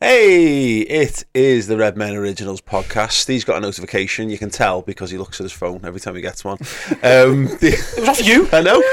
Hey, it is the Redmen Originals podcast. Steve's got a notification. You can tell because he looks at his phone every time he gets one. Um, the, It was off you. I know.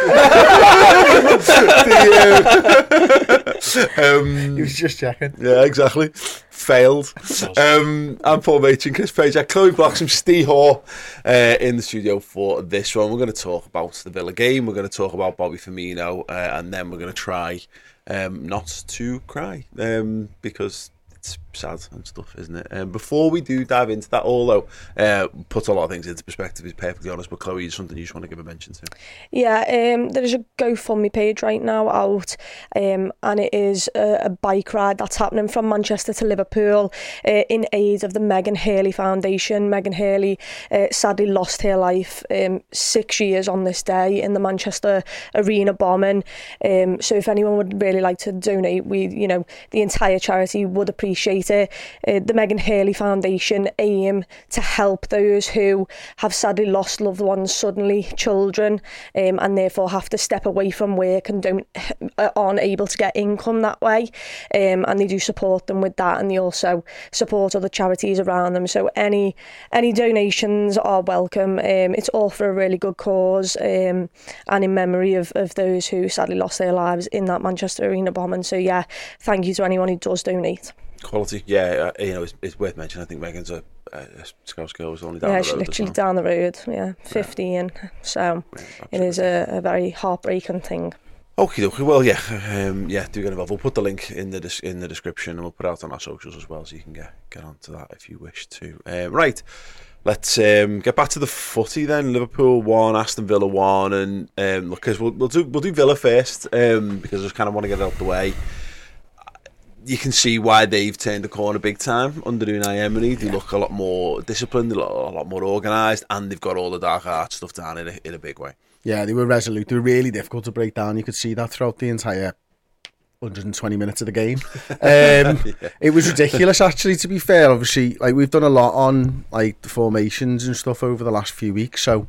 The, uh, um, He was just checking. yeah, exactly. Failed. Um, I'm Paul Machin, Chris Page, Chloe Blocks from Steve Hoare uh, in the studio for this one. We're going to talk about the Villa game. We're going to talk about Bobby Firmino, uh, and then we're going to try um, not to cry um, because it's sad and stuff, isn't it? Um, before we do dive into that, although uh, put a lot of things into perspective, is perfectly honest. But Chloe, is something you just want to give a mention to? Yeah, um, there is a GoFundMe page right now out, um, and it is a, a bike ride that's happening from Manchester to Liverpool uh, in aid of the Megan Hurley Foundation. Megan Hurley uh, sadly lost her life um, six years on this day in the Manchester Arena bombing. Um, so if anyone would really like to donate, we, you know, the entire charity would appreciate it. Uh, the Megan Hurley Foundation aim to help those who have sadly lost loved ones suddenly, children, um, and therefore have to step away from work and don't uh, aren't able to get income that way. Um, and they do support them with that, and they also support other charities around them. So any any donations are welcome. Um, it's all for a really good cause, um, and in memory of, of those who sadly lost their lives in that Manchester Arena bombing. So yeah, thank you to anyone who does donate. Quality, yeah. Uh, you know, it's, it's worth mentioning. I think Megan's a, a, a Scouse girl was only down yeah, the she's road. literally down the road. Yeah, fifteen. So it is a, a very heartbreaking thing. Okay, okay. Well, yeah, um, yeah. Do get involved. We'll put the link in the des- in the description, and we'll put it out on our socials as well, so you can get get onto that if you wish to. Um, right, let's um, get back to the footy then. Liverpool one, Aston Villa one, and um, look, 'cause we'll we'll do we'll do Villa first um, because I just kind of want to get it out the way. You can see why they've turned the corner big time under Unai Emery. They look a lot more disciplined, they look a lot more organised, and they've got all the dark art stuff down in a, in a big way. Yeah, they were resolute. They were really difficult to break down. You could see that throughout the entire 120 minutes of the game. Um, It was ridiculous, actually. To be fair, obviously, like we've done a lot on like the formations and stuff over the last few weeks, so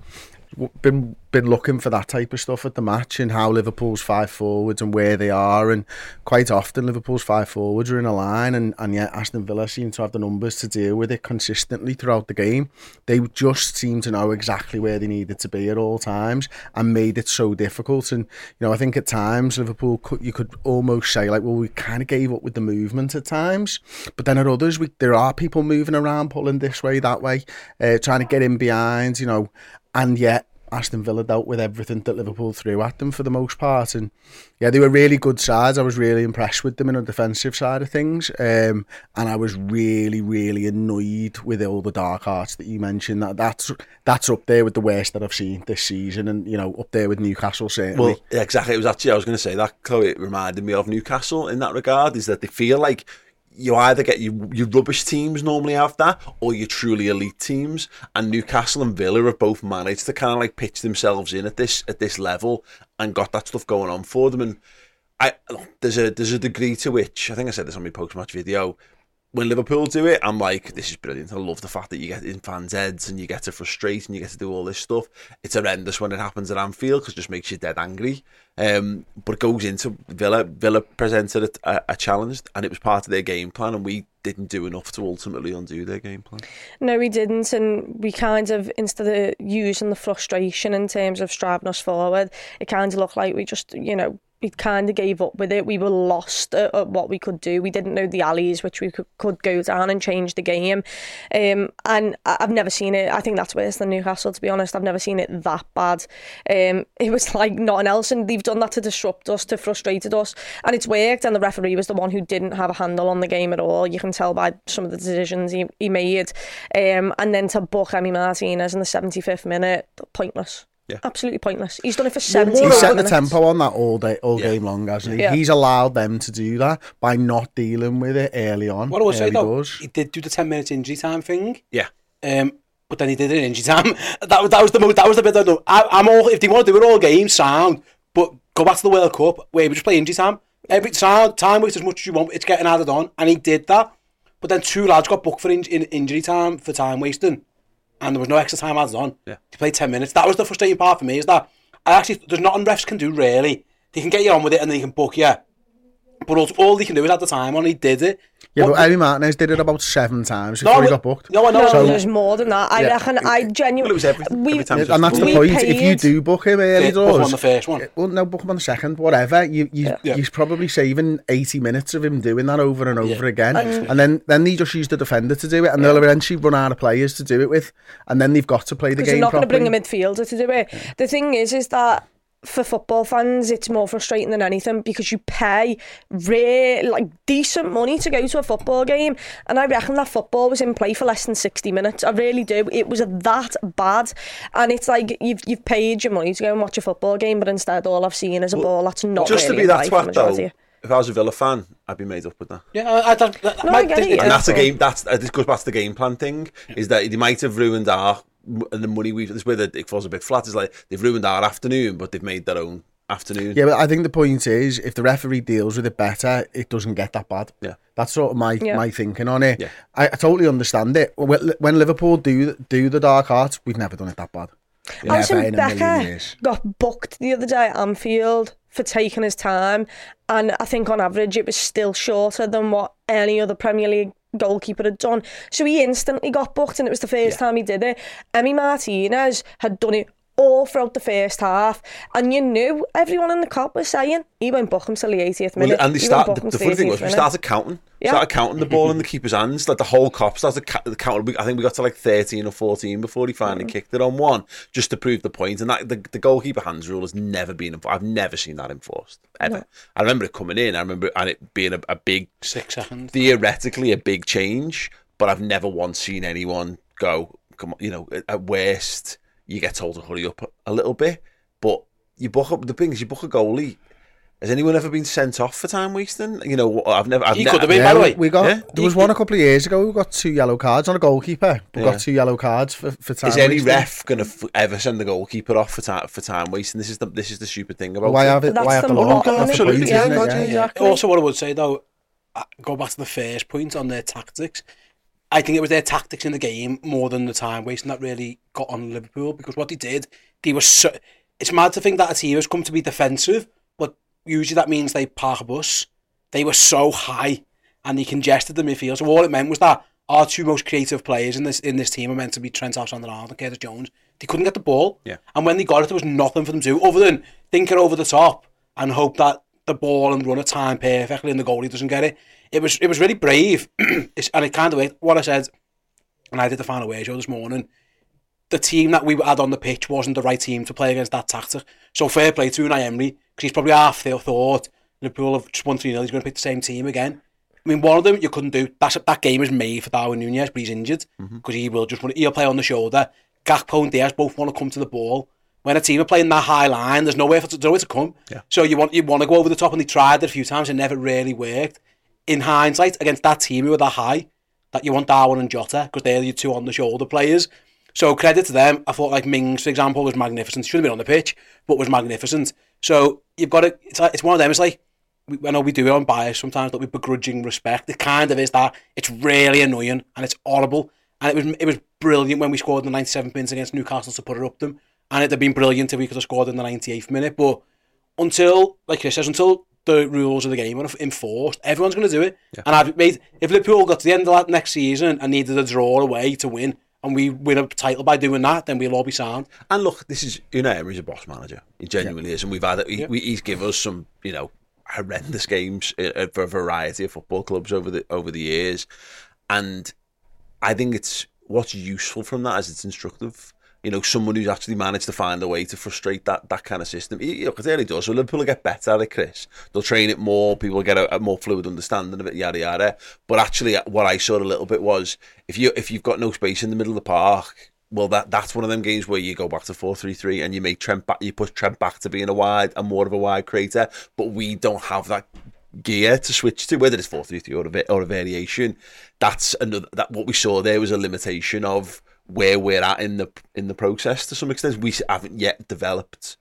been been looking for that type of stuff at the match and how Liverpool's five forwards and where they are, and quite often Liverpool's five forwards are in a line, and and yet Aston Villa seem to have the numbers to deal with it consistently throughout the game. They just seem to know exactly where they needed to be at all times and made it so difficult. And you know, I think at times Liverpool could you could almost say like, well, we kind of gave up with the movement at times, but then at others, we there are people moving around, pulling this way, that way, uh, trying to get in behind, you know, and yet. Aston Villa dealt with everything that Liverpool threw at them for the most part, and yeah, they were really good sides. I was really impressed with them in a defensive side of things, um, and I was really, really annoyed with all the dark arts that you mentioned. That that's that's up there with the worst that I've seen this season, and you know, up there with Newcastle certainly. Well, yeah, exactly. It was actually I was going to say that Chloe it reminded me of Newcastle in that regard. Is that they feel like you either get your, your rubbish teams normally have that, or your truly elite teams. And Newcastle and Villa have both managed to kind of like pitch themselves in at this at this level and got that stuff going on for them. And I there's a there's a degree to which I think I said this on my post match video when Liverpool do it, I'm like, this is brilliant. I love the fact that you get in fans' heads and you get to frustrate and you get to do all this stuff. It's horrendous when it happens at Anfield because it just makes you dead angry. Um, but it goes into Villa. Villa presented a, a challenge and it was part of their game plan, and we didn't do enough to ultimately undo their game plan. No, we didn't, and we kind of instead of using the frustration in terms of striving us forward, it kind of looked like we just, you know, we kind of gave up with it. We were lost at, at, what we could do. We didn't know the alleys which we could, could go down and change the game. Um, and I've never seen it. I think that's worse than Newcastle, to be honest. I've never seen it that bad. Um, it was like nothing else, and they've done that to disrupt us, to frustrated us, and it's worked. And the referee was the one who didn't have a handle on the game at all. You can tell by some of the decisions he, he made. Um, and then to book Emi Martinez in the 75th minute, pointless. Yeah. Absolutely pointless. He's done it for 70 He's set the minutes. tempo on that all day, all Yeah. game long, hasn't he? Yeah. He's allowed them to do that by not dealing with it early on. What do I would say early though, doors. he did do the ten minutes injury time thing. Yeah. Um, but then he did it in injury time. That was that was the mo- that was the bit that I, I'm all if they want to do it all game sound, but go back to the World Cup where we just play injury time. Every sound time waste as much as you want. It's getting added on, and he did that. But then two lads got booked for in, in, injury time for time wasting, and there was no extra time added on. Yeah. He played ten minutes. That was the frustrating part for me. Is that I actually there's nothing refs can do really. They can get you on with it and then they can book you. But all, all they can do is at the time on he did it. Yeah, What- but Emi Martinez did it about seven times No, before he got booked. No, I know. No, So- there's more than that. I Yeah. reckon I genuinely... Well, it was everything. We, Every time and that's the we point. If you do book him early Yeah, book him on the first one. Well, no, book him on the second, whatever. You, you, Yeah. Yeah. He's probably saving 80 minutes of him doing that over and over Yeah. again. And, then, then they just use the defender to do it, and they'll eventually run out of players to do it with. And then they've got to play the because they're not going to bring a midfielder to do it. The thing is, is that for football fans, it's more frustrating than anything because you pay real, like decent money to go to a football game, and I reckon that football was in play for less than sixty minutes. I really do. It was that bad, and it's like you've you've paid your money to go and watch a football game, but instead all I've seen is a ball that's not Just to be in that play for twat though, if I was a Villa fan, I'd be made up with that. Yeah, I, I, that, that, No, my- I get it, this- yeah. and that's a game. That's uh, this goes back to the game plan thing. Is that they might have ruined our and the money we've. This is where the, it falls a bit flat. Is like they've ruined our afternoon, but they've made their own afternoon. Yeah, but I think the point is, if the referee deals with it better, it doesn't get that bad. Yeah. That's sort of my Yeah. my thinking on it. Yeah. I, I totally understand it. When, when Liverpool do do the dark arts, we've never done it that bad. Alisson Never in a million Becker got booked the other day at Anfield for taking his time, and I think on average it was still shorter than what any other Premier League goalkeeper had done. So he instantly got booked and it was the first yeah. time he did it. Emi Martinez had done it all throughout the first half, and you knew everyone in the Kop was saying he won't book him till the 80th Well, minute. and they He start. The, the funny thing was, 80th we started counting. Yeah. Started counting the ball in the keeper's hands. Like the whole Kop started ca- the counting. I think we got to like thirteen or fourteen before he finally Mm. kicked it on one, just to prove the point. And that the, the goalkeeper hands rule has never been. enfor- I've never seen that enforced ever. I remember it coming in. I remember and it being a, a big Six seconds. theoretically a big change, but I've never once seen anyone go, come on, you know, at- at worst, you get told to hurry up a little bit, but you book up, the thing is, you book a goalie. Has anyone ever been sent off for time wasting? You know, I've never. I've He ne- could have been, Yeah, by the way. we got Yeah. there was one a couple of years ago. We got two yellow cards on a goalkeeper. We Yeah. got two yellow cards for for time. Is any wasting. ref going to f- ever send the goalkeeper off for time for time wasting? This is the this is the stupid thing about Why it. have it? That's Why have the the law, law? isn't it? That's the Absolutely, Yeah, isn't it? Yeah. yeah, exactly. Also, what I would say though, go back to the first point on their tactics. I think it was their tactics in the game more than the time wasting that really got on Liverpool because what they did, they were so. It's mad to think that a team has come to be defensive, but usually that means they park a bus. They were so high and they congested the midfield. So all it meant was that our two most creative players in this in this team are meant to be Trent Alexander Arnold and Curtis Jones. They couldn't get the ball. Yeah. And when they got it, there was nothing for them to do other than think it over the top and hope that the ball and run a time perfectly and the goalie doesn't get it. It was it was really brave, It's- and it kind of what I said, and I did the final word show this morning. The team that we had on the pitch wasn't the right team to play against that tactic. So fair play to Unai Emery because he's probably half there thought Liverpool have just won 3 0, he's going to pick the same team again. I mean, one of them you couldn't do. That's, that game is made for Darwin Nunez, but he's injured mm-hmm. because he will just want he'll play on the shoulder. Gakpo and Diaz both want to come to the ball. When a team are playing that high line, there's nowhere for there's nowhere to come. Yeah. So you want you want to go over the top, and they tried it a few times, and never really worked. In hindsight, against that team who were that high, that you want Darwin and Jota because they're your two on the shoulder players. So credit to them. I thought like Mings, for example, was magnificent. Should have been on the pitch, but was magnificent. So you've got to. It's it's one of them. It's like I know we do it on bias sometimes, that we begrudging respect. It kind of is that. It's really annoying and it's horrible. And it was it was brilliant when we scored in the 97th minute against Newcastle to put it up them. And it'd have been brilliant if we could have scored in the 98th minute. But until, like Chris says, until the rules of the game are enforced, everyone's going to do it. Yeah. And I've made if Liverpool got to the end of that next season and needed a draw away to win, and we win a title by doing that, then we'll all be sound. And look, this is you know Emery's a boss manager. He genuinely yeah. is, and we've had he, yeah. we, he's given us some you know horrendous games uh, uh, for a variety of football clubs over the over the years, and I think it's what's useful from that is it's instructive you know, someone who's actually managed to find a way to frustrate that that kind of system. You know, because it really does. So Liverpool will get better at it, Chris. They'll train it more. People get a, a, more fluid understanding of it, yada yada. But actually, uh, what I saw a little bit was if you if you've got no space in the middle of the park, well, that that's one of them games where you go back to four three three and you make Trent back, you push Trent back to being a wide and more of a wide creator. But we don't have that gear to switch to, whether it's four three three or a, or a variation. That's another that what we saw there was a limitation of where we're at in the in the process to some extent. We haven't yet developed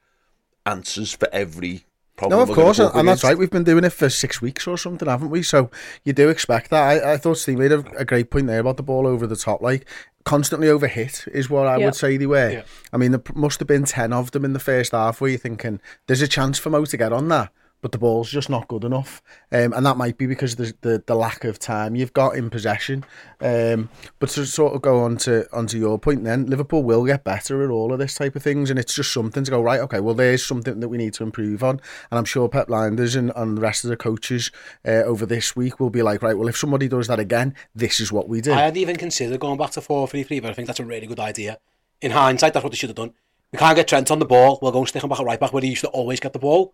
answers for every problem. No, of course, and against. that's right. We've been doing it for six weeks or something, haven't we? So you do expect that. I, I thought Steve made a, a, great point there about the ball over the top, like constantly over hit is what I yeah. would say they were. Yeah. I mean, there must have been ten of them in the first half where you're thinking there's a chance for Mo to get on that but the ball's just not good enough. Um, and that might be because of the, the, the lack of time you've got in possession. Um, but to sort of go on to onto your point then, Liverpool will get better at all of this type of things and it's just something to go, right, okay, well there's something that we need to improve on. And I'm sure Pep Lijnders and, and the rest of the coaches uh, over this week will be like, right, well if somebody does that again, this is what we do. I hadn't even considered going back to 4-3-3, but I think that's a really good idea. In hindsight, that's what they should have done. We can't get Trent on the ball, we'll go and stick him back at right back where he used to always get the ball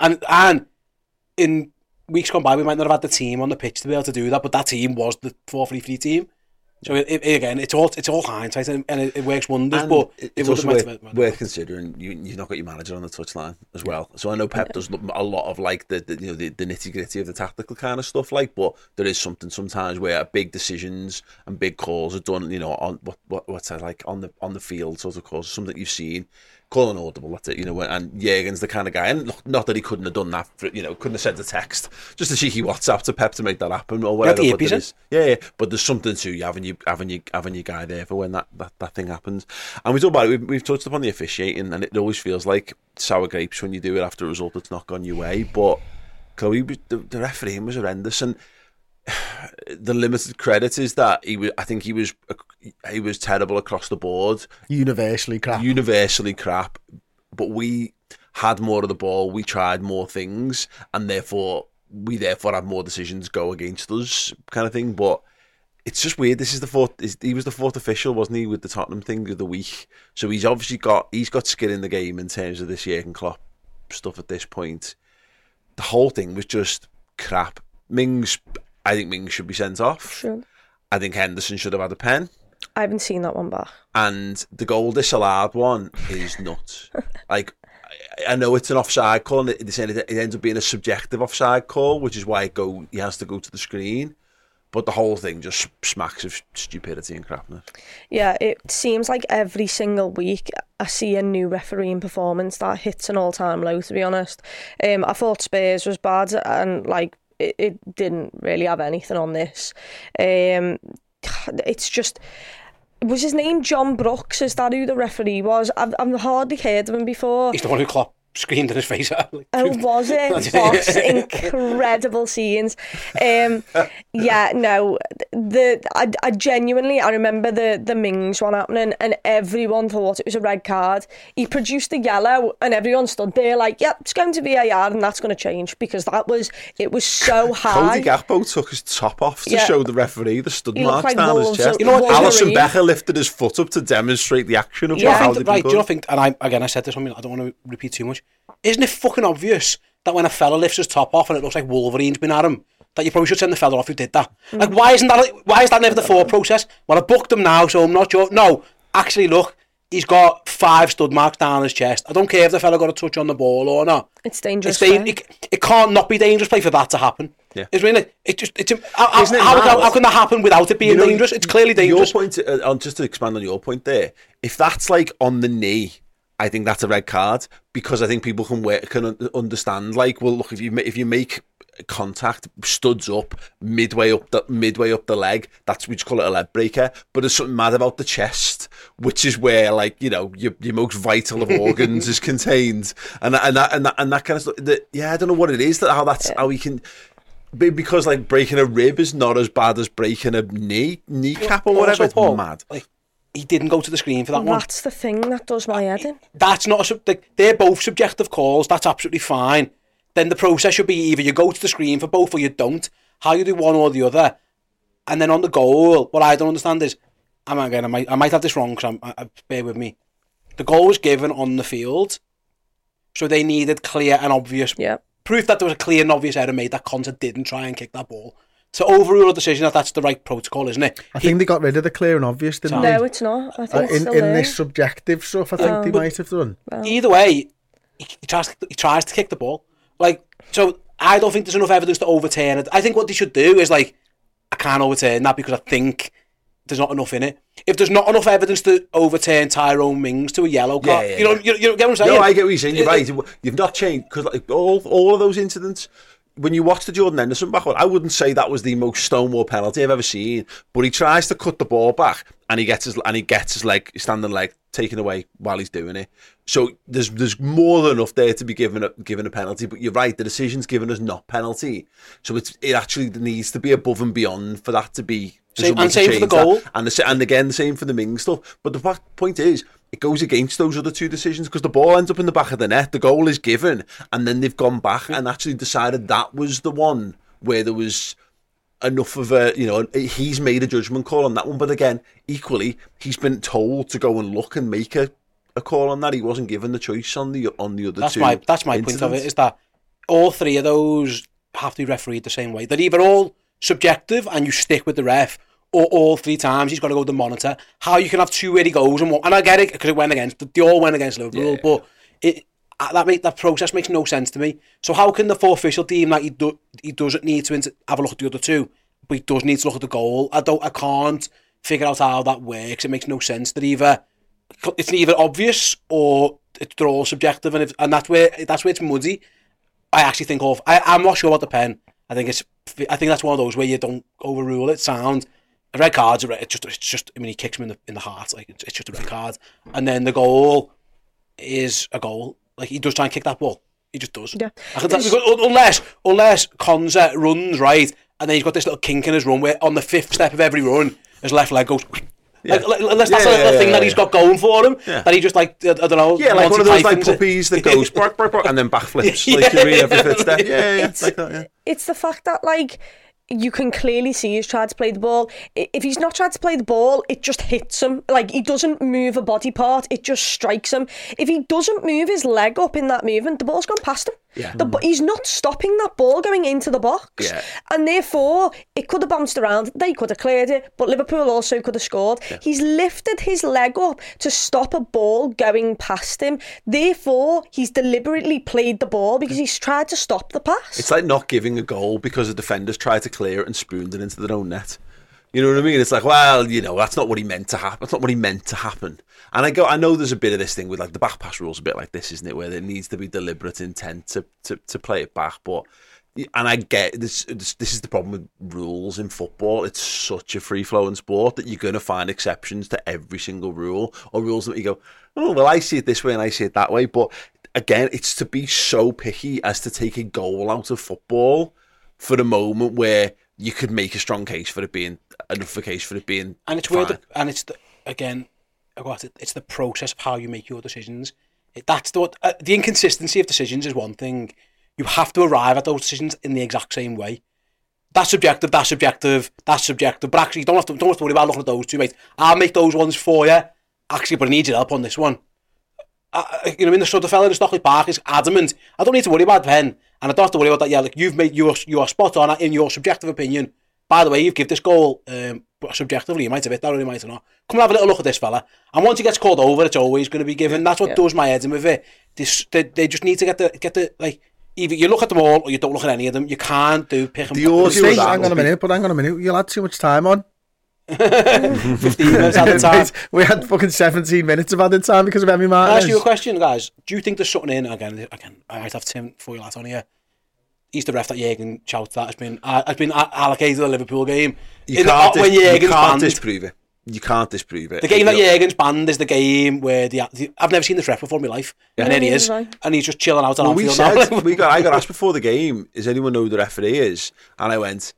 and, and in weeks gone by, we might not have had the team on the pitch to be able to do that, but that team was the 4-3-3 team. So it, it, again, it's all it's all hindsight and, and it, it works wonders. And but it it's also worth, worth considering you, you've not got your manager on the touchline as well. So I know Pep does a lot of like the, the you know the, the nitty gritty of the tactical kind of stuff, like. But there is something sometimes where big decisions and big calls are done, you know, on what what what's that like on the on the field sort of calls. Something you've seen call an audible. That's it, you know. And Jurgen's the kind of guy, and not that he couldn't have done that. For, you know, couldn't have sent a text, just a cheeky WhatsApp to Pep to make that happen or whatever. Yeah, but is, yeah, yeah, but there's something to you having you having you having your guy there for when that, that, that thing happens. And we talk about it. We've, we've touched upon the officiating, and it always feels like sour grapes when you do it after a result that's not gone your way. But Chloe, the, the refereeing was horrendous, and the limited credit is that he was. I think he was. He was terrible across the board. Universally crap. Universally crap. But we had more of the ball. We tried more things, and therefore we therefore had more decisions go against us, kind of thing. But it's just weird. This is the fourth. He was the fourth official, wasn't he, with the Tottenham thing of the week? So he's obviously got he's got skin in the game in terms of this Jurgen Klopp stuff at this point. The whole thing was just crap. Mings I think Mings should be sent off. Sure. I think Henderson should have had a pen. I haven't seen that one back. And the goal disallowed one is nuts. like, I know it's an offside call, and they it, it ends up being a subjective offside call, which is why it go he has to go to the screen. But the whole thing just smacks of stupidity and crapness. Yeah, it seems like every single week I see a new refereeing performance that hits an all-time low. To be honest, um, I thought Spurs was bad, and like it, it didn't really have anything on this. Um, it's just was his name John Brooks? Is that who the referee was? I've, I've hardly heard of him before. He's the one who Klopp screamed in his face. like, oh, was it? Boss, incredible scenes. Um, yeah, no, the I, I genuinely I remember the the Mings one happening, and everyone thought it was a red card. He produced the yellow, and everyone stood there like, "Yep, it's going to be a yard, and that's going to change because that was it was so high." Cody Gakpo took his top off to yeah. show the referee the stud marks like down his chest. You know what? Alisson Becker lifted his foot up to demonstrate the action of yeah, how they right, do you know, I think, and I again I said this, I mean, I don't want to repeat too much. Isn't it fucking obvious that when a fella lifts his top off and it looks like Wolverine's been at him, that you probably should send the fella off who did that? Mm. Like, why isn't that? Why is that never the thought process? Well, I booked him now, so I'm not sure. No, actually, look, he's got five stud marks down his chest. I don't care if the fella got a touch on the ball or not. It's dangerous. It's da- it, it, can't not be dangerous play for that to happen. Yeah. It's really, it just, it's, how, how, it how, how, can that happen without it being you know, dangerous? It's clearly dangerous. Your point, uh, just to expand on your point there, if that's like on the knee I think that's a red card because I think people can work, can understand. Like, well, look, if you if you make contact studs up midway up the midway up the leg, that's we just call it a leg breaker. But there's something mad about the chest, which is where like you know your, your most vital of organs is contained, and that, and that and that and that kind of stuff. That, yeah, I don't know what it is that how that's how we can. Because like breaking a rib is not as bad as breaking a knee kneecap or whatever. It's Paul, mad. Like, he didn't go to the screen for that one. That's the thing that does my head in. That's not a, they're both subjective calls. That's absolutely fine. Then the process should be either you go to the screen for both or you don't. How you do one or the other, and then on the goal, what I don't understand is, I'm again, I might, I might have this wrong because I'm, I, bear with me. The goal was given on the field, so they needed clear and obvious Yeah. proof that there was a clear and obvious error made that Konsa didn't try and kick that ball. To overrule a decision that that's the right protocol, isn't it? I think they got rid of the clear and obvious, didn't No, they? it's not. I think Uh, it's in still in there. this subjective stuff, I think they might have done. Either way, he, he tries to, he tries to kick the ball. Like so, I don't think there's enough evidence to overturn it. I think what they should do is like, I can't overturn that because I think there's not enough in it. If there's not enough evidence to overturn Tyrone Mings to a yellow card, Yeah, yeah, you know, yeah. you, you get what I'm saying? No, I get what you're saying. You're It- right. You've not changed because like all all of those incidents. When you watch the Jordan Henderson back, I wouldn't say that was the most stonewall penalty I've ever seen. But he tries to cut the ball back, and he gets his and he gets his leg, standing leg, taken away while he's doing it. So there's there's more than enough there to be given a given a penalty. But you're right, the decision's given as not penalty. So it's it actually needs to be above and beyond for that to be. Same- and same for the change that. goal. And the, and again, the same for the Ming stuff. But the point is, it goes against those other two decisions because the ball ends up in the back of the net, the goal is given, and then they've gone back and actually decided that was the one where there was enough of a, you know, he's made a judgment call on that one. But again, equally, he's been told to go and look and make a, a call on that. He wasn't given the choice on the on the other That's two. my that's my point of it incidents. that all three of those have to be refereed the same way. They're either all subjective and you stick with the ref, or all three times he's got to go to the monitor. How you can have two where he goes and what, and I get it because it went against they all went against Liverpool, yeah. but it uh, that make that process makes no sense to me. So how can the four official deem that he do, he doesn't need to have a look at the other two, but he does need to look at the goal? I don't, I can't figure out how that works. It makes no sense that either it's either obvious or they're all subjective, and if, and that's where that's where it's muddy. I actually think of I, I'm not sure about the pen. I think it's I think that's one of those where you don't overrule it. Sound a red card's a red, it's just it's just I mean he kicks him in the in the heart like it's, it's just a red card, and then the goal is a goal. Like he does try and kick that ball, he just does. Yeah. I because, unless unless Konsa runs right, and then he's got this little kink in his run where on the fifth step of every run his left leg goes. Like, like, unless that's Yeah, a little yeah, thing yeah, that he's got going for him, that he just like I, I don't know. Yeah, like one of those like Python's it. puppies that goes bark, bark, bark, and then backflips like you read every fifth step. Yeah, yeah, yeah, It's, like that. Yeah. it's the fact that like you can clearly see he's tried to play the ball. If he's not tried to play the ball, it just hits him. Like he doesn't move a body part, it just strikes him. If he doesn't move his leg up in that movement, the ball's gone past him. Yeah. The, he's not stopping that ball going into the box. Yeah. And therefore, it could have bounced around. They could have cleared it, but Liverpool also could have scored. He's lifted his leg up to stop a ball going past him. Therefore, he's deliberately played the ball because he's tried to stop the pass. It's like not giving a goal because the defenders tried to clear it and spooned it into their own net. You know what I mean? It's like, well, you know, that's not what he meant to happen. That's not what he meant to happen. And I go, I know there's a bit of this thing with like the back pass rules, a bit like this, isn't it? Where there needs to be deliberate intent to to, to play it back. But and I get this, this. This is the problem with rules in football. It's such a free flowing sport that you're going to find exceptions to every single rule, or rules that you go, oh well, I see it this way and I see it that way. But again, it's to be so picky as to take a goal out of football for the moment where you could make a strong case for it being enough of a case for it being and it's fine. the, and it's the, again I got it, it's the process of how you make your decisions. It, that's the uh, the inconsistency of decisions is one thing. You have to arrive at those decisions in the exact same way. That's subjective that's subjective that's subjective. But actually you don't have to don't have to worry about looking at those two mate. I'll make those ones for you. Actually but I need your help on this one. Uh, you know what I mean? So the fella in Stockley Park is adamant. I don't need to worry about pen, And I don't have to worry about that. Yeah, like you've made your you are spot on in your subjective opinion. By the way, you've given this goal um, subjectively. You might have hit that or you might have not. Come and have a little look at this fella. And once he gets called over, it's always going to be given. That's what yeah. does my head in with it. This, they, they just need to get the get the like either you look at them all or you don't look at any of them. You can't do pick and the pick. Hang on a minute, but hang on a minute. You'll add too much time on. 15 minutes added time. we had fucking 17 minutes of added time because of Emi Can I ask you a question, guys? Do you think there's something in again? Again, I might have tin foil hat on here. He's the ref that Jurgen shouts that has been uh, has been a- allocated to the Liverpool game. You In can't, dis- when you can't banned, disprove it. You can't disprove it. the game that You know, Jurgen's banned is the game where the, the I've never seen this ref before in my life, and then he is, and he's just chilling out on Well, we said now. we got. I got asked before the game. Does anyone know who the referee is? And I went.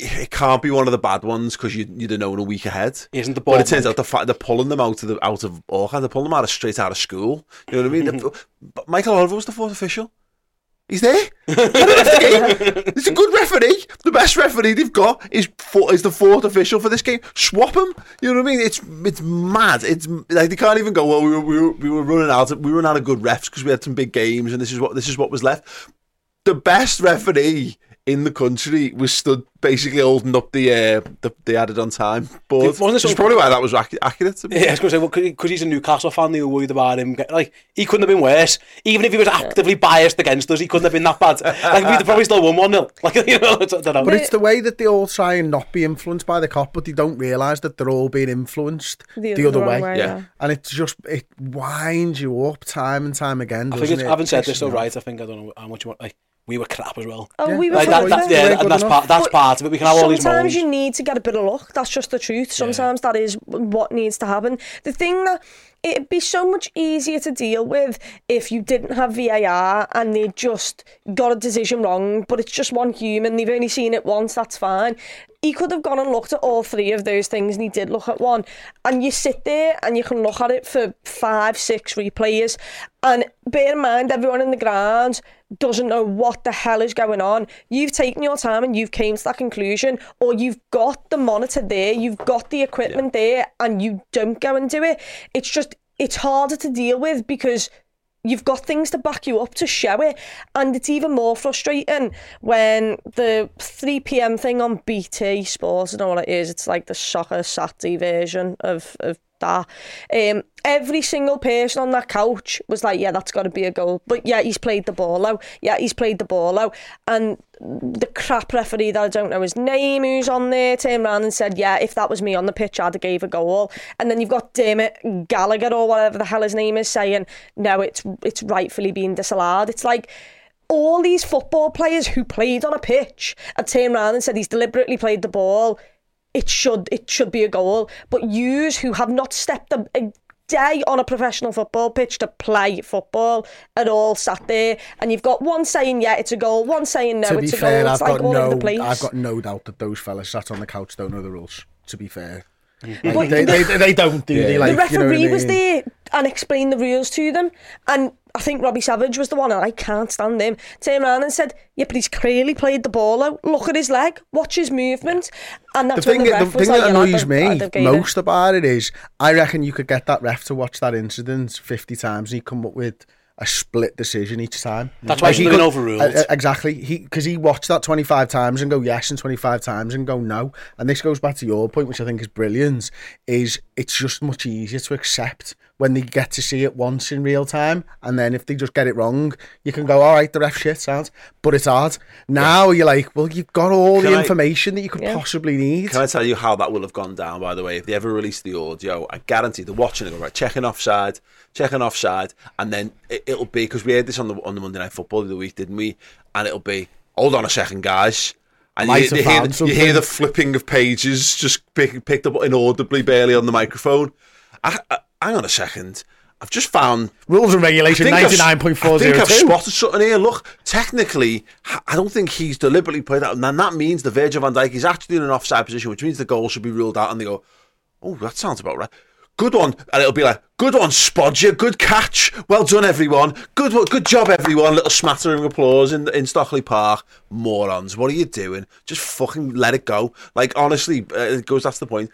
It can't be one of the bad ones because you you'd have known a week ahead. Isn't the But it turns out the fact they're pulling them out of the out of Auckland. They're pulling them out of straight out of school. You know what I mean? But Michael Oliver was the fourth official. He's there. It's a good referee. The best referee they've got is four, is the fourth official for this game. Swap him. You know what I mean? It's it's mad. It's like they can't even go. Well, we were, we were, we were running out. Of, we were out of good refs because we had some big games, and this is what this is what was left. The best referee in the country was stood basically holding up the uh, the, the added on time board. Wasn't it Which is probably why that was accurate. To me. Yeah, I was going to say, well, because he's a Newcastle fan, they were worried about him. Like, he couldn't have been worse. Even if he was actively biased against us, he couldn't have been that bad. Like, we'd probably still won 1 0. Like, you know, I don't know. But it's the way that they all try and not be influenced by the Kop, but they don't realise that they're all being influenced the, The- other the way. way, Yeah. yeah. And it's just, it winds you up time and time again. I think it's, it? I haven't said Pisses this so right. I think I don't know how much you want. Like, we were crap as well. Oh, yeah. we were like, that, that, yeah, and that's part, that's but part of it. We can have all these Sometimes you need to get a bit of luck. That's just the truth. Sometimes yeah. that is what needs to happen. The thing that it'd be so much easier to deal with if you didn't have VAR and they just got a decision wrong, but it's just one human, they've only seen it once, that's fine. He could have gone and looked at all three of those things, and he did look at one. And you sit there and you can look at it for five, six replays. And bear in mind, everyone in the ground doesn't know what the hell is going on. You've taken your time and you've came to that conclusion, or you've got the monitor there, you've got the equipment there, and you don't go and do it. It's just it's harder to deal with because you've got things to back you up to show it. And it's even more frustrating when the 3pm thing on bt sports i don't know what it is it's like the soccer saturday version of, of that. Um every single person on that couch was like yeah that's got to be a goal. But yeah he's played the ball out. Yeah he's played the ball out. And the crap referee that I don't know his name who's on there turned around and said yeah if that was me on the pitch I'd have gave a goal. And then you've got Dermot Gallagher or whatever the hell his name is saying no it's it's rightfully being disallowed. It's like all these football players who played on a pitch and turned around and said he's deliberately played the ball it should it should be a goal. But yous who have not stepped a, a day on a professional football pitch to play football at all sat there, and you've got one saying yeah it's a goal, one saying no to it's a fair, goal. I've It's like got all over no, the place. I've got no doubt that those fellas sat on the couch don't know the rules. To be fair, mm-hmm. But Like, they, they, they don't do they like the you know what I referee was mean? there and explained the rules to them, and I think Robbie Savage was the one, and I can't stand him. Turned around and said, "Yeah, but he's clearly played the ball out. Look at his leg. Watch his movement." And The that's thing, when the the was thing like, that annoys me I'd have gave it." most about it is, I reckon you could get that ref to watch that incident 50 times and he'd come up with a split decision each time. That's why he he's been overruled. uh, uh, exactly. He Because he watched that 25 times and go yes and 25 times and go no. And this goes back to your point, which I think is brilliant, is it's just much easier to accept when they get to see it once in real time. And then if they just get it wrong, you can go, all right, the ref shit sounds. But it's hard. Now you're like, well, you've got all Can the I- information that you could Yeah. possibly need. Can I tell you how that will have gone down, by the way? If they ever release the audio, I guarantee they're watching it, go, right, checking offside, checking offside, and then it, it'll be, because we had this on the on the Monday Night Football of the week, didn't we? And it'll be, hold on a second, guys. And Might you, have you, hear, found the- you hear something. the flipping of pages just pick, picked up inaudibly, barely on the microphone. I, I, hang on a second. I've just found Rules and regulation I think I've- I think I've spotted something here. Look, technically, I don't think he's deliberately played that. And that means the Virgil van Dijk is actually in an offside position, which means the goal should be ruled out. And they go, oh, that sounds about right. Good one. And it'll be like, good one, Spodger. Good catch. Well done, everyone. Good good job, everyone. Little smattering of applause in, in Stockley Park. Morons. What are you doing? Just fucking let it go. Like, honestly, uh, it goes, that's the point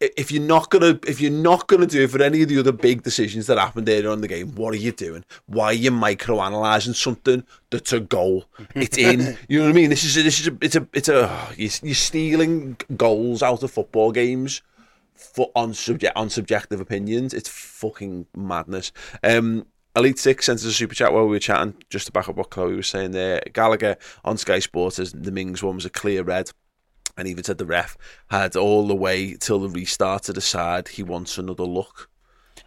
if you're not gonna if you're not gonna do it for any of the other big decisions that happened earlier on the game, what are you doing? Why are you micro analyzing something that's a goal? It's in. You know what I mean? This is a, this is a, it's a it's a you're, you're stealing goals out of football games for on subject on subjective opinions. It's fucking madness. Um, Elite Six sent us a super chat while we were chatting, just to back up what Chloe was saying there. Gallagher on Sky Sports as the Mings one was a clear red. And even said the ref had all the way till the restart to decide he wants another look.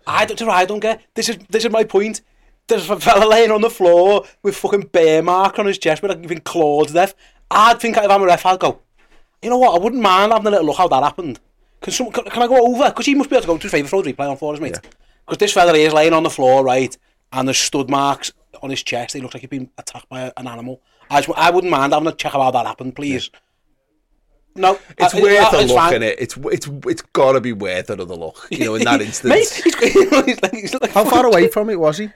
I don't, I don't get. This is this is my point. There's a fella laying on the floor with fucking bear mark on his chest with like even clawed death. I'd think if I'm a ref, I'd go. You know what? I wouldn't mind having a little look how that happened. Can some can, can I go over? Because he must be able to go to his favourite throw replay on for us, mate. Because this fella is laying on the floor, right, and there's stud marks on his chest. He looks like he's been attacked by an animal. I just, I wouldn't mind having a check how that happened, please. No, It's I- worth I- a it's look fine. in it. It's it's it's got to be worth another look. You know, in that instance. Mate, he's, he's like, he's like How far away from it was he? Does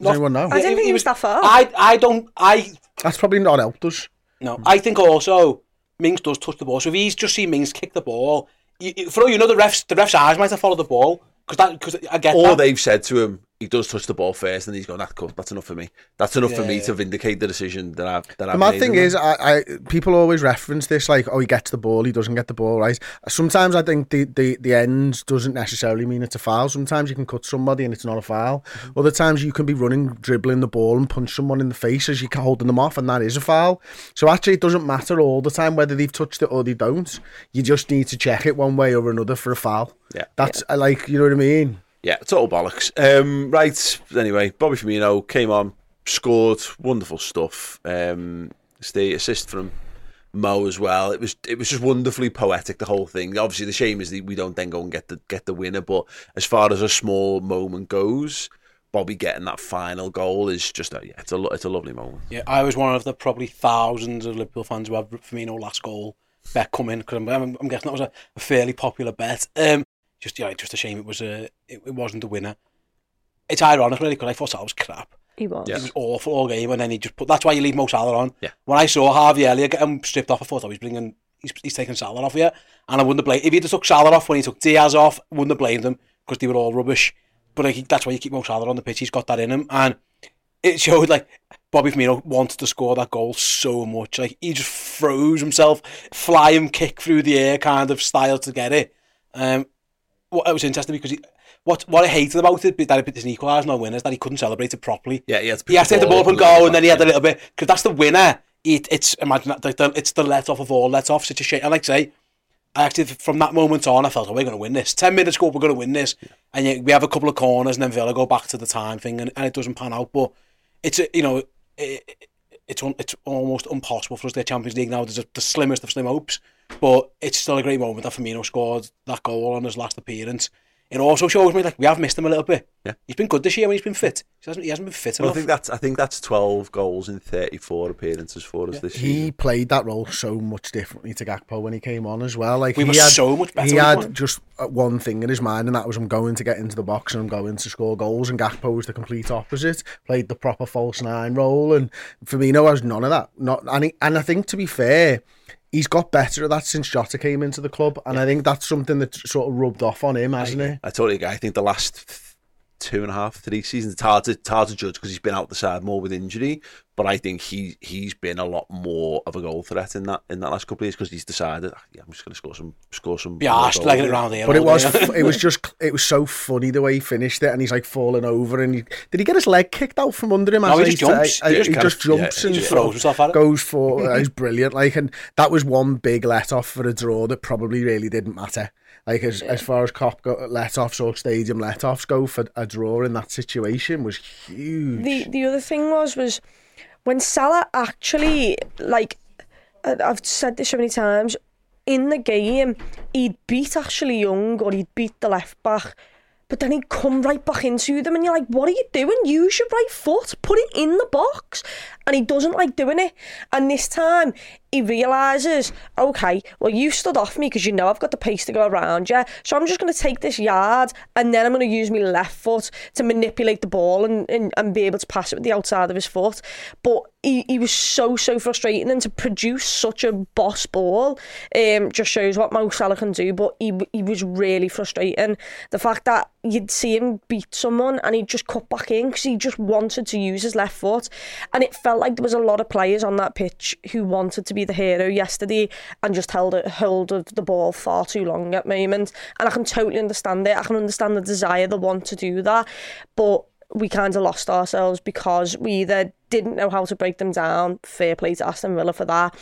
Not- anyone know? I didn't think he was that far. I, I don't, I, That's probably not helped us. no, I think also Mings does touch the ball. So if he's just seen Mings kick the ball, you, you- for all you know, the refs, the refs' eyes might have followed the ball because that, because I get or that. they've said to him, he does touch the ball first, and he's gone, "That's cool. That's enough for me. That's enough for me Yeah. to vindicate the decision that I've that The I've mad thing is. I, I people always reference this like, oh, he gets the ball, he doesn't get the ball, right? Sometimes I think the, the, the end doesn't necessarily mean it's a foul. Sometimes you can cut somebody and it's not a foul. Mm-hmm. Other times you can be running, dribbling the ball and punch someone in the face as you're holding them off, and that is a foul. So actually, it doesn't matter all the time whether they've touched it or they don't. You just need to check it one way or another for a foul. Yeah. That's I like, you know what I mean? Yeah, total bollocks. Um, right, anyway, Bobby Firmino came on, scored, wonderful stuff. Um, the assist from Mo as well. It was it was just wonderfully poetic. The whole thing. Obviously, the shame is that we don't then go and get the get the winner. But as far as a small moment goes, Bobby getting that final goal is just a, yeah, it's a it's a lovely moment. Yeah, I was one of the probably thousands of Liverpool fans who had Firmino last goal bet coming because I'm, I'm, I'm guessing that was a, a fairly popular bet. Um, just yeah, just a shame it was a it, it wasn't the winner. It's ironic really because I thought that was crap. He was. He was awful all game, and then he just put. That's why you leave Mo Salah on. Yeah. When I saw Harvey Elliott get him stripped off, I thought, oh, he's bringing, he's, he's taking Salah off here, and I wouldn't have blamed. If he'd have took Salah off when he took Diaz off, wouldn't have blamed him because they were all rubbish. But like, that's why you keep Mo Salah on the pitch. He's got that in him, and it showed like Bobby Firmino wanted to score that goal so much. Like he just froze himself, fly flying kick through the air kind of style to get it. Um, what, it was interesting because he, what what I hated about it, that it an equaliser, no winners, that he couldn't celebrate it properly. Yeah, he had to, he had to hit the ball up and go, and, then he had a little bit because that's the winner. It, it's imagine that it's the let off of all let off such a shit. And like I say, I actually from that moment on, I felt, oh, we're going to win this. Ten minutes ago, we're going to win this, yeah. and yet we have a couple of corners, and then Villa go back to the time thing, and, and it doesn't pan out. But it's you know. It, it, it's, un, it's almost impossible for us to get Champions League now. There's the slimmest of slim hopes. But it's still a great moment that Firmino scored that goal on his last appearance. It also shows me like we have missed him a little bit. Yeah. he's been good this year when he's been fit. He hasn't, he hasn't been fit Well, I think that's I think that's twelve goals in thirty four appearances for us this year. He played that role so much differently to Gakpo when he came on as well. Like We he were had, so much better He when had won. just uh, one thing in his mind, and that was I'm going to get into the box and I'm going to score goals. And Gakpo was the complete opposite. Played the proper false nine role, and Firmino has none of that. Not and he, and I think to be fair. He's got better at that since Jota came into the club, and I think that's something that sort of rubbed off on him, hasn't it? I totally agree. I think the last two and a half, three seasons, it's hard to, it's hard to judge because he's been out the side more with injury. But I think he he's been a lot more of a goal threat in that in that last couple of years because he's decided, "Ah, yeah, I'm just going to score some score some. Be more arsed goals legging it here." around here. But it was, it was just, it was so funny the way he finished it, and he's like falling over, and he, did he get his leg kicked out from under him? No, as he just jumps. I- I- He he just just, of- jumps yeah, and he just throws himself at it. goes for. uh, he's brilliant. Like, and that was one big let off for a draw that probably really didn't matter. Like as as far as Kop go, let offs or stadium let offs go for a draw in that situation was huge. The the other thing was was when Salah actually, like, uh, I've said this so many times, in the game, he'd beat Ashley Young or he'd beat the left back, but then he'd come right back into them and you're like, what are you doing? Use your right foot, put it in the box. And he doesn't like doing it. And this time, he realizes, "Okay, well, you stood off me because you know I've got the pace to go around you, so I'm just going to take this yard, and then I'm going to use my left foot to manipulate the ball and, and and be able to pass it with the outside of his foot." But he, he was so so frustrating, and to produce such a boss ball, um, just shows what Mo Salah can do. But he he was really frustrating. The fact that you'd see him beat someone and he'd just cut back in because he just wanted to use his left foot, and it felt like there was a lot of players on that pitch who wanted to be the hero yesterday and just held it hold of the ball far too long at moment. And I can totally understand it. I can understand the desire, the want to do that, but we kind of lost ourselves because we either didn't know how to break them down. Fair play to Aston Villa for that.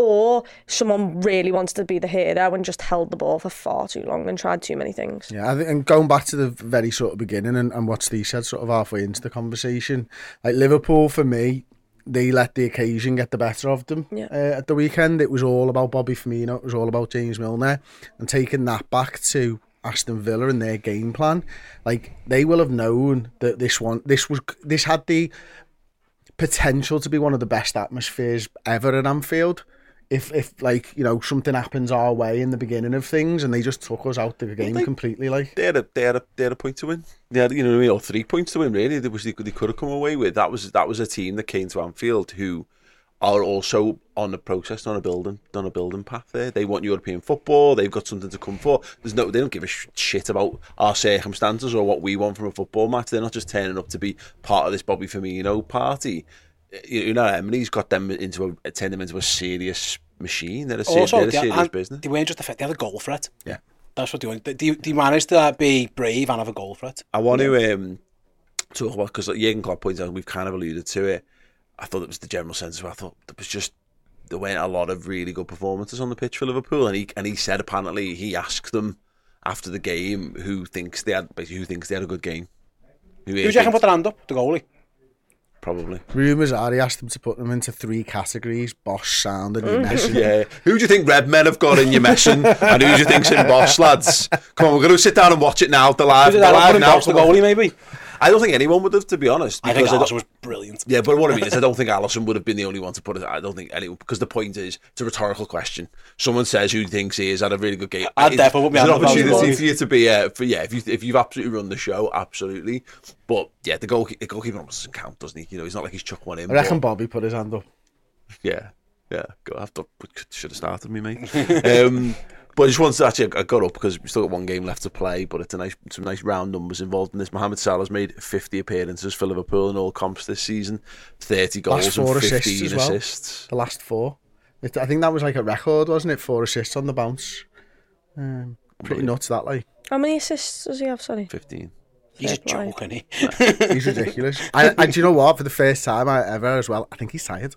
or someone really wanted to be the hero and just held the ball for far too long and tried too many things. Yeah, and going back to the very sort of beginning and, and what Steve said sort of halfway into the conversation, like Liverpool for me, they let the occasion get the better of them Yeah. uh, at the weekend. It was all about Bobby Firmino, it was all about James Milner, and taking that back to Aston Villa and their game plan, like they will have known that this one, this was, this had the potential to be one of the best atmospheres ever at Anfield. If, if like you know something happens our way in the beginning of things and they just took us out the game they- completely like they had a they had a they had a point to win. They had you know what I mean, or three points to win. Really, there was they could, they could have come away with. That was that was a team that came to Anfield who are also on the process on a building on a building path. There, they want European football. They've got something to come for. There's no, they don't give a shit about our circumstances or what we want from a football match. They're not just turning up to be part of this Bobby Firmino party. You you know, Emery's got them into a turned them into a serious machine. They're a, ser- Also, they're a serious business. they weren't just a fit, they had a goal for it. Yeah. That's what they want. They, they, they managed to be brave and have a goal for it. I want to um, talk about because like Jurgen Klopp points out, we've kind of alluded to it. I thought it was the general sense of I thought there was just there weren't a lot of really good performances on the pitch for Liverpool, and he and he said apparently he asked them after the game who thinks they had who thinks they had a good game. Who, Who do you reckon put their hand up? The goalie. Probably. Rumours are he asked them to put them into three categories: Boss, Sound, and. Messi. Yeah. Who do you think Red Men have got in your messing? and who do you think's in Boss, lads? Come on, we're going to sit down and watch it now. The live, Who the did that? live now. box the goalie, maybe. I don't think anyone would have, to be honest. I think because I was brilliant. Yeah, but what I mean is, I don't think Alisson would have been the only one to put it. I don't think anyone because the point is, it's a rhetorical question. Someone says who thinks he has had a really good game. I'd It's- definitely put my It's an hand up if I was opportunity for you to be, uh, for yeah, if you if you've absolutely run the show, absolutely. But yeah, the goal the goalkeeper almost doesn't count, doesn't he? You know, he's not like he's chuck one in. I reckon but- Bobby put his hand up. yeah, yeah. Go after should have started me, mate. um, but I just wanted to actually, I got up because we still got one game left to play. But it's a nice, some nice round numbers involved in this. Mohamed Salah's made 50 appearances for Liverpool in all comps this season, 30 goals Last and four 15 assists as well. assists. The last four. It, I think that was like a record, wasn't it? Four assists on the bounce. Um, pretty nuts that like. How many assists does he have? Sorry. 15. He's a Fair joke, isn't he? He's ridiculous. and, and do you know what? For the first time I, ever as well, I think he's tired.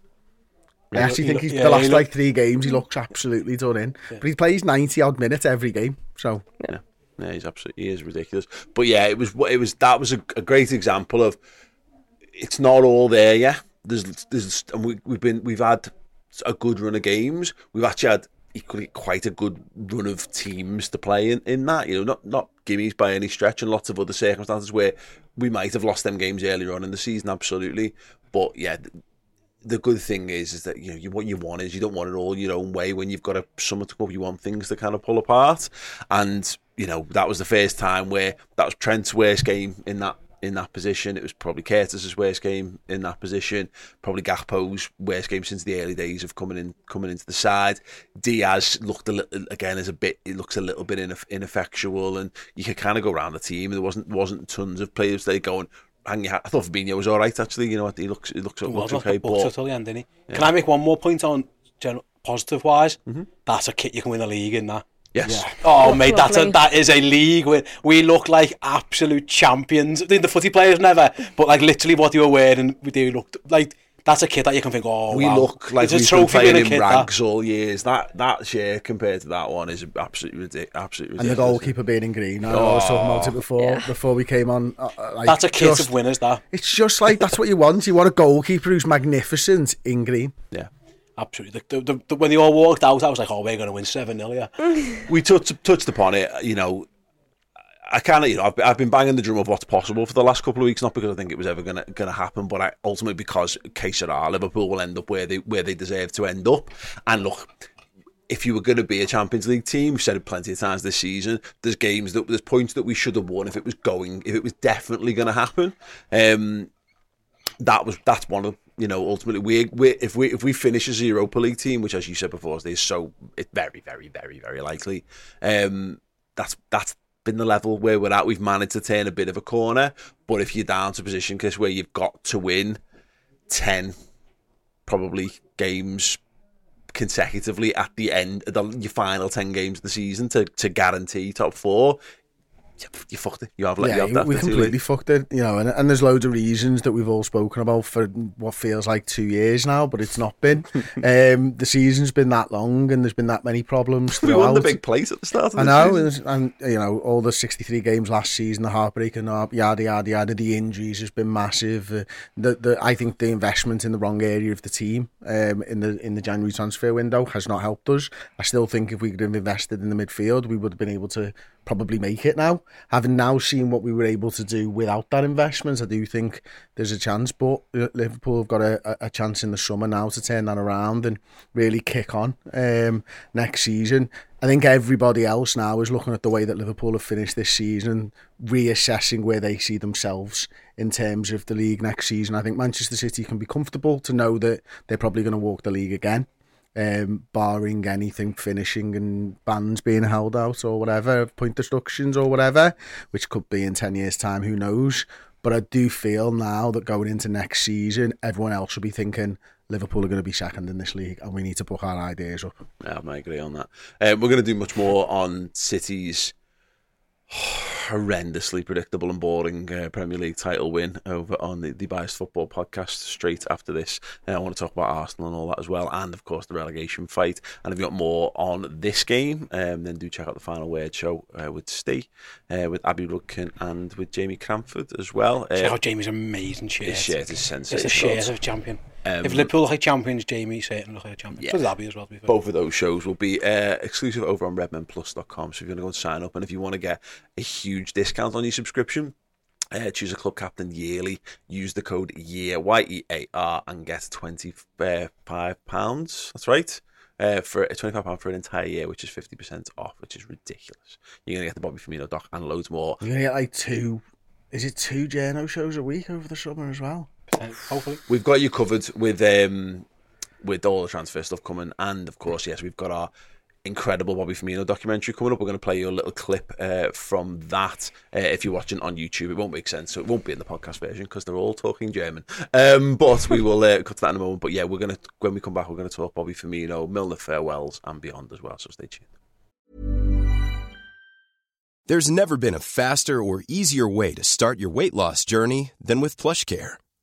I actually he think look- he's yeah, the he last look- like three games he looks absolutely done in. But he plays ninety odd minutes every game, so Yeah, yeah, he's absolutely he is ridiculous. But yeah, it was it was that was a, a great example of it's not all there. Yeah, there's there's and we, we've been we've had a good run of games. We've actually had equally quite a good run of teams to play in, in that. You know, not not gimmies by any stretch, and lots of other circumstances where we might have lost them games earlier on in the season. Absolutely, but yeah. Th- the good thing is, is that you know you, what you want is you don't want it all your own way when you've got a summer to go. You want things to kind of pull apart, and you know that was the first time where that was Trent's worst game in that in that position. It was probably Curtis's worst game in that position. Probably Gakpo's worst game since the early days of coming in coming into the side. Diaz looked a little again as a bit. It looks a little bit ineff- ineffectual, and you could kind of go around the team. There wasn't wasn't tons of players there going. Hang your hat. I thought Fabinho was all right actually. You know what? He looks he looks, He looks like okay, a boxer but till the end, didn't he? Can I make one more point on general, positive wise? Mm-hmm. That's a kit you can win a league in that. yes. Oh mate, that's a, that is a league where we look like absolute champions. The, the footy players never, but like literally what they were wearing, they looked like that's a kit that you can think, oh, we wow. look like It's a we've been trophy playing winning in kit, that. rags all years. That that share compared to that one is absolutely ridiculous. Absolutely and the goalkeeper being in green. I, know I was talking about it before Yeah. before we came on. Uh, uh, like, That's a kit just- of winners. That It's just like that's what you want. You want a goalkeeper who's magnificent in green. Yeah. absolutely. The, the, the, when they all walked out, I was like, oh, we're going to win seven 0 yeah. we touched touched upon it. You know, I kind of you know I've, I've been banging the drum of what's possible for the last couple of weeks, not because I think it was ever gonna gonna happen, but I, ultimately because case are Liverpool will end up where they where they deserve to end up. And look. If you were going to be a Champions League team, we've said it plenty of times this season. There's games that there's points that we should have won if it was going, if it was definitely going to happen. Um, that was that's one of you know ultimately we we if we if we finish as a Europa League team, which as you said before is so it's very very very very likely. Um, that's that's been the level where we're at. We've managed to turn a bit of a corner, but if you're down to position, Chris, where you've got to win ten probably games consecutively at the end of the, your final 10 games of the season to, to guarantee top four you fucked it. You have yeah, you have that. we completely late. fucked it, you know, and, and there's loads of reasons that we've all spoken about for what feels like two years now, but it's not been. um, the season's been that long, and there's been that many problems. We won the big plate at the start of I the know, season. and, you know all the 63 games last season, the heartbreak and yada yada yada. The injuries has been massive. Uh, the the I think the investment in the wrong area of the team um, in the in the January transfer window has not helped us. I still think if we could have invested in the midfield, we would have been able to probably make it now. Having now seen what we were able to do without that investment, I do think there's a chance. But Liverpool have got a, a- a chance in the summer now to turn that around and really kick on um, next season. I think everybody else now is looking at the way that Liverpool have finished this season, reassessing where they see themselves in terms of the league next season. I think Manchester City can be comfortable to know that they're probably going to walk the league again um, barring anything finishing and bans being held out or whatever, point destructions or whatever, which could be in 10 years' time, who knows. But I do feel now that going into next season, everyone else should be thinking Liverpool are going to be second in this league and we need to put our ideas up. Yeah, I agree on that. Um, we're going to do much more on City's horrendously predictable and boring uh, Premier League title win over on the, the Biased Football podcast straight after this. Uh, I want to talk about Arsenal and all that as well, and of course the relegation fight. And if you got more on this game, um, then do check out the Final Word show uh, with Steve, uh, with Abby Rudkin, and with Jamie Cranford as well. Uh, out Jamie's amazing shirt. his shirt is It's sensational. a shirt of champion. Um, if Liverpool look like champions, Jamie certainly look like a champion. Yeah. So does Abby as well, to be fair. both of those shows will be uh, exclusive over on redmenplus.com. So if you want to go and sign up, and if you want to get a huge discount on your subscription, uh, choose a club captain yearly. Use the code year Y E A R and get twenty five pounds. That's right. Uh, for a twenty five pound for an entire year, which is fifty percent off, which is ridiculous. You're gonna get the Bobby Firmino doc and loads more. You're going to get like two, is it two Journo shows a week over the summer as well? Uh, hopefully. We've got you covered with um with all the transfer stuff coming, and of course, yes, we've got our incredible Bobby Firmino documentary coming up. We're going to play you a little clip uh, from that. Uh, if you're watching on YouTube, it won't make sense, so it won't be in the podcast version because they're all talking German. Um, but we will uh, cut to that in a moment. But yeah, we're gonna when we come back, we're going to talk Bobby Firmino, Milner farewells, and beyond as well. So stay tuned. There's never been a faster or easier way to start your weight loss journey than with PlushCare.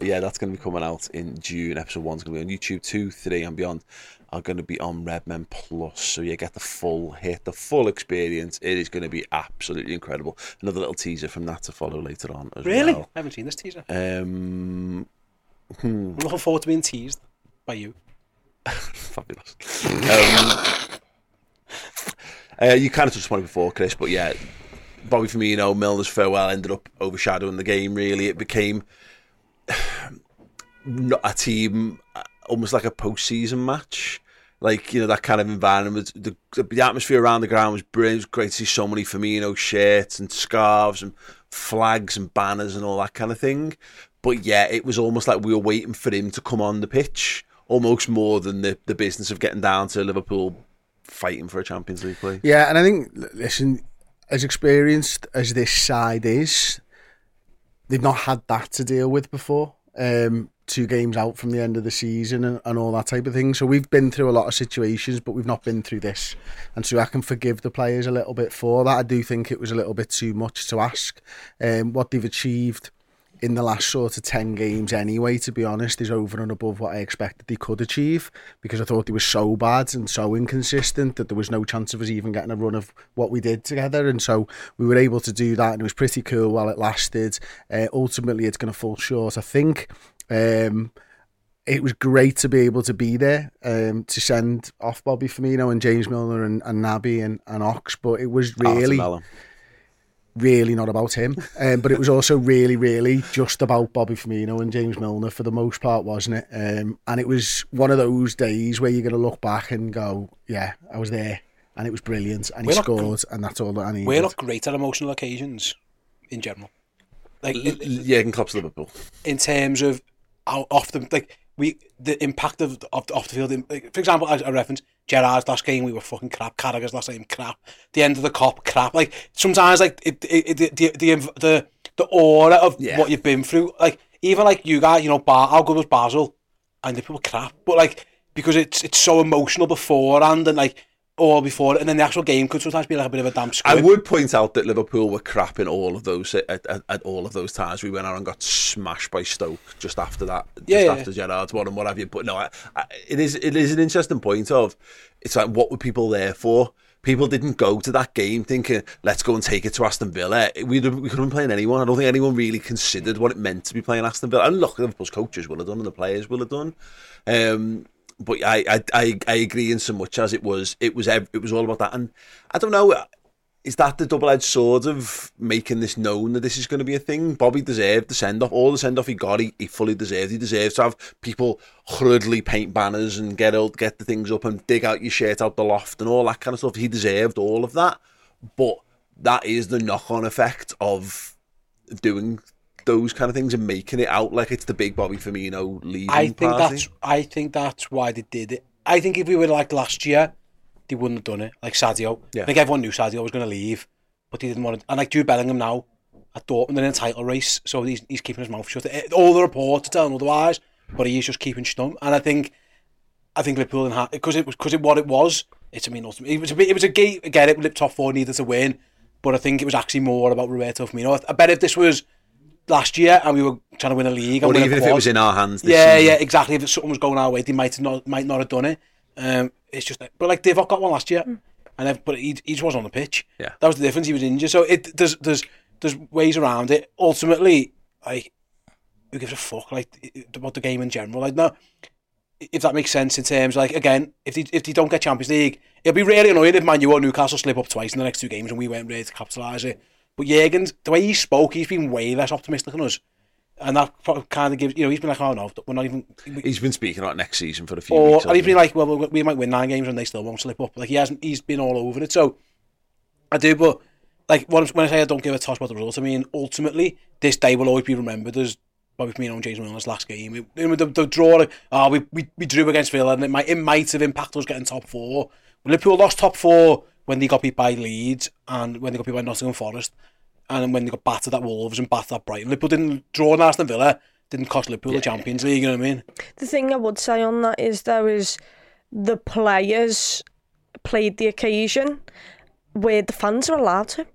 Yeah, that's going to be coming out in June. Episode one's going to be on YouTube. Two, three, and beyond are going to be on Redmen Plus. So you get the full hit, the full experience. It is going to be absolutely incredible. Another little teaser from that to follow later on as Really? well. I haven't seen this teaser. Um, I'm looking forward to being teased by you. fabulous. Um, uh, you kind of touched on it before, Chris, but yeah, Bobby Firmino, Milner's farewell ended up overshadowing the game. Really, it became not a team, uh, almost like a post-season match. Like you know that kind of environment. The, the atmosphere around the ground was brilliant. It was great to see so many Firmino shirts and scarves and flags and banners and all that kind of thing. But yeah, it was almost like we were waiting for him to come on the pitch, almost more than the the business of getting down to Liverpool fighting for a Champions League place. Yeah, and I think, listen, as experienced as this side is, they've not had that to deal with before. Um, two games out from the end of the season and, and all that type of thing. So we've been through a lot of situations, but we've not been through this. And so I can forgive the players a little bit for that. I do think it was a little bit too much to ask. Um, what they've achieved in the last sort of 10 games anyway, to be honest, is over and above what I expected they could achieve because I thought they were so bad and so inconsistent that there was no chance of us even getting a run of what we did together. And so we were able to do that and it was pretty cool while it lasted. Uh, ultimately, it's going to fall short, I think. Um, it was great to be able to be there um, to send off Bobby Firmino and James Milner and, and Naby and, and Ox, but it was really, really not about him. Um, but it was also really, really just about Bobby Firmino and James Milner for the most part, wasn't it? Um, and it was one of those days where you're going to look back and go, yeah, I was there. And it was brilliant. And he We're not scored, and that's all that I needed. We're not great at emotional occasions in general. Like in, yeah, in Klopp's Liverpool. in terms of how often, like we, the impact of of off the field. For example, as a reference, Gerrard's last game we were fucking crap. Carragher's last game crap. The end of the Kop crap. Like sometimes, like it, it, it the, the the the aura of Yeah. what you've been through. Like even like you guys, you know, Bar, how good was Basel? And the people crap, but like because it's it's so emotional beforehand and like all before, and then the actual game could sometimes be like a bit of a damn I would point out that Liverpool were crap in all of those at, at, at all of those times. We went out and got smashed by Stoke just after that, just Yeah, yeah. after Gerrard's one and what have you. But no, I, I, it is it is an interesting point of it's like what were people there for? People didn't go to that game thinking let's go and take it to Aston Villa. We we could have been playing anyone. I don't think anyone really considered what it meant to be playing Aston Villa. And look, Liverpool's coaches will have done and the players will have done. Um, but I, I I I agree in so much as it was it was it was all about that. And I don't know is that the double edged sword of making this known that this is going to be a thing? Bobby deserved the send off. All the send off he got, he, he fully deserved. He deserves to have people hurriedly paint banners and get out, get the things up and dig out your shirt out the loft and all that kind of stuff. He deserved all of that. But that is the knock on effect of doing those kind of things and making it out like it's the big Bobby Firmino leaving I think party. that's I think that's why they did it. I think if we were like last year, they wouldn't have done it. Like Sadio, Yeah. I think everyone knew Sadio was going to leave, but he didn't want to. And like Jude Bellingham now at Dortmund in a title race, so he's he's keeping his mouth shut. Eh, All the reports are telling otherwise, but he's just keeping stum. And I think I think Liverpool and because it was because it what it was. It's I mean ultimately, it was a bit, it was a game again. It top four needed to win, but I think it was actually more about Roberto Firmino. I bet if this was last year and we were trying to win a league, and or even if it was in our hands. This yeah, season. yeah, exactly. If something was going our way, they might not might not have done it. Um, it's just, like, but like Divock got one last year, and ev- but he, he just wasn't on the pitch. Yeah. that was the difference. He was injured, so it there's there's there's ways around it. Ultimately, like who gives a fuck like about the game in general? Like no, if that makes sense in terms like again, if they if they don't get Champions League, it'll be really annoying if Man U or Newcastle slip up twice in the next two games and we weren't ready to capitalise it. But Jurgen, the way he spoke, he's been way less optimistic than us. And that kind of gives, you know, he's been like, oh no, we're not even. He's been speaking about next season for a few Or, weeks. or he's been like, well, we- we might win nine games and they still won't slip up. Like he hasn't, he's been all over it. So I do, but like when when I say I don't give a toss about the results, I mean ultimately this day will always be remembered as Bobby Firmino and James Milner's last game. It, the, the draw, oh, we, we we drew against Villa, and it might it might have impacted us getting top four. Liverpool lost top four when they got beat by Leeds and when they got beat by Nottingham Forest, and when they got battered at Wolves and battered at Brighton. Liverpool didn't draw in Aston Villa. Didn't cost Liverpool the Champions League. You know what I mean? The thing I would say on that is there is the players played the occasion where the fans are allowed to.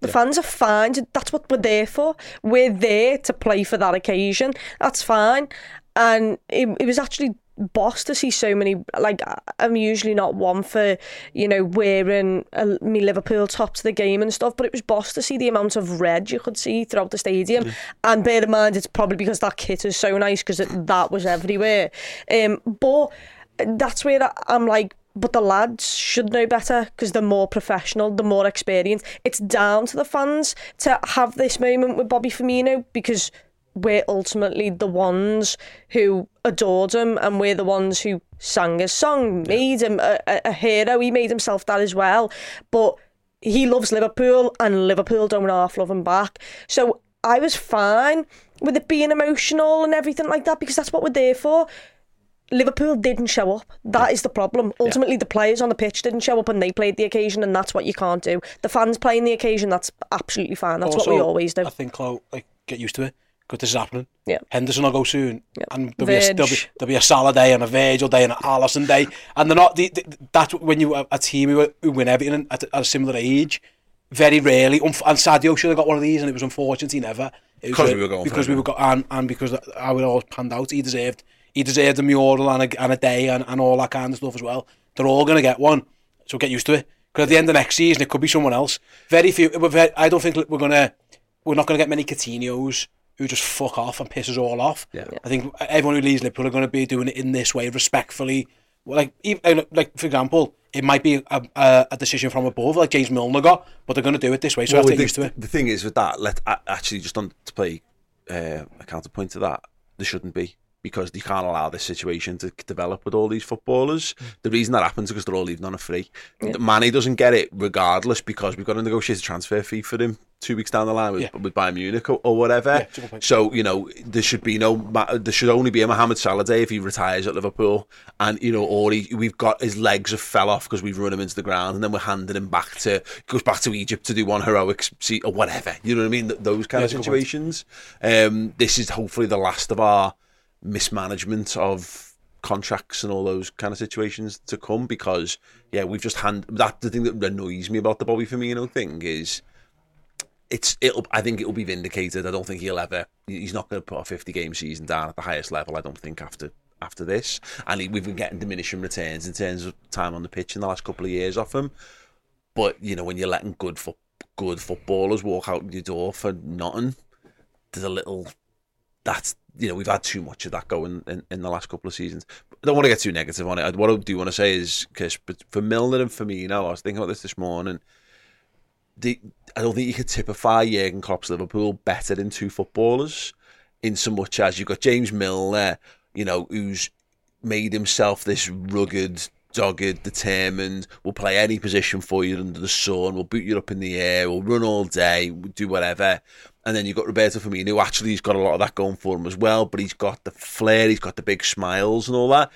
The fans are fine. That's what we're there for. We're there to play for that occasion. That's fine. And it, it was actually boss to see so many. Like I'm usually not one for you know wearing a, me Liverpool top to the game and stuff, but it was boss to see the amount of red you could see throughout the stadium. And bear in mind, it's probably because that kit is so nice because that was everywhere. Um, but that's where I'm like, but the lads should know better because they're more professional, they're more experienced. It's down to the fans to have this moment with Bobby Firmino because we're ultimately the ones who adored him and we're the ones who sang his song, made him a, a, hero. He made himself that as well. But he loves Liverpool and Liverpool don't half love him back. So I was fine with it being emotional and everything like that because that's what we're there for. Liverpool didn't show up. That is the problem. Ultimately, the players on the pitch didn't show up and they played the occasion, and that's what you can't do. The fans playing the occasion, that's absolutely fine. That's what we always do. I think, Chloe, like get used to it because this is happening. Yeah. Henderson will go soon, yeah. and there'll be, a, there'll, be, there'll be a Salah day and a Virgil day and an Allison day, and they're not. the, the, that's when you a, a team who, who win everything at, at a similar age. Very rarely, and Sadio should have got one of these, and it was unfortunate he never. It was because we were going because we were go, and and because how it all panned out, he deserved he deserved a mural and a, and a day and, and all that kind of stuff as well. They're all going to get one, so get used to it. Because at the end of next season, it could be someone else. Very few. Very, I don't think we're gonna we're not going to get many Coutinho's. Who just fuck off and piss us all off. Yeah. I think everyone who leaves Liverpool are going to be doing it in this way, respectfully. Like, even, like for example, it might be a, a, a decision from above, like James Milner got, but they're going to do it this way, so Well, I have to get the, used to it. the thing is with that, let a- actually just on to play uh, a counterpoint to that, there shouldn't be because you can't allow this situation to develop with all these footballers. Mm. The reason that happens is because they're all leaving on a free. Mani doesn't get it regardless because we've got to negotiate a transfer fee for him two weeks down the line with, Yeah. with Bayern Munich or, or whatever. Yeah, it's a good point. so you know there should be no there should only be a Mohamed Salah day if he retires at Liverpool, and you know or he, we've got his legs have fell off because we've run him into the ground, and then we're handing him back to goes back to Egypt to do one heroic see or whatever. You know what I mean? Th- Those kind Yeah, of it's a good point. situations. Um, this is hopefully the last of our mismanagement of contracts and all those kind of situations to come because yeah we've just hand that the thing that annoys me about the Bobby Firmino thing is it's it'll I think it'll be vindicated. I don't think he'll ever he's not going to put a 50 game season down at the highest level I don't think after after this. And he, we've been getting diminishing returns in terms of time on the pitch in the last couple of years off him. But you know when you're letting good fo- good footballers walk out your door for nothing there's a little that's you know we've had too much of that going in, in the last couple of seasons. I don't want to get too negative on it. What I do want to say is, Chris, but for Milner and Firmino, I was thinking about this this morning. The, I don't think you could typify Jurgen Klopp's Liverpool better than two footballers, in so much as you've got James Milner, you know, who's made himself this rugged, dogged, determined, will play any position for you under the sun, will boot you up in the air, will run all day, will do whatever. And then you've got Roberto Firmino, who actually he's got a lot of that going for him as well, but he's got the flair, he's got the big smiles and all that.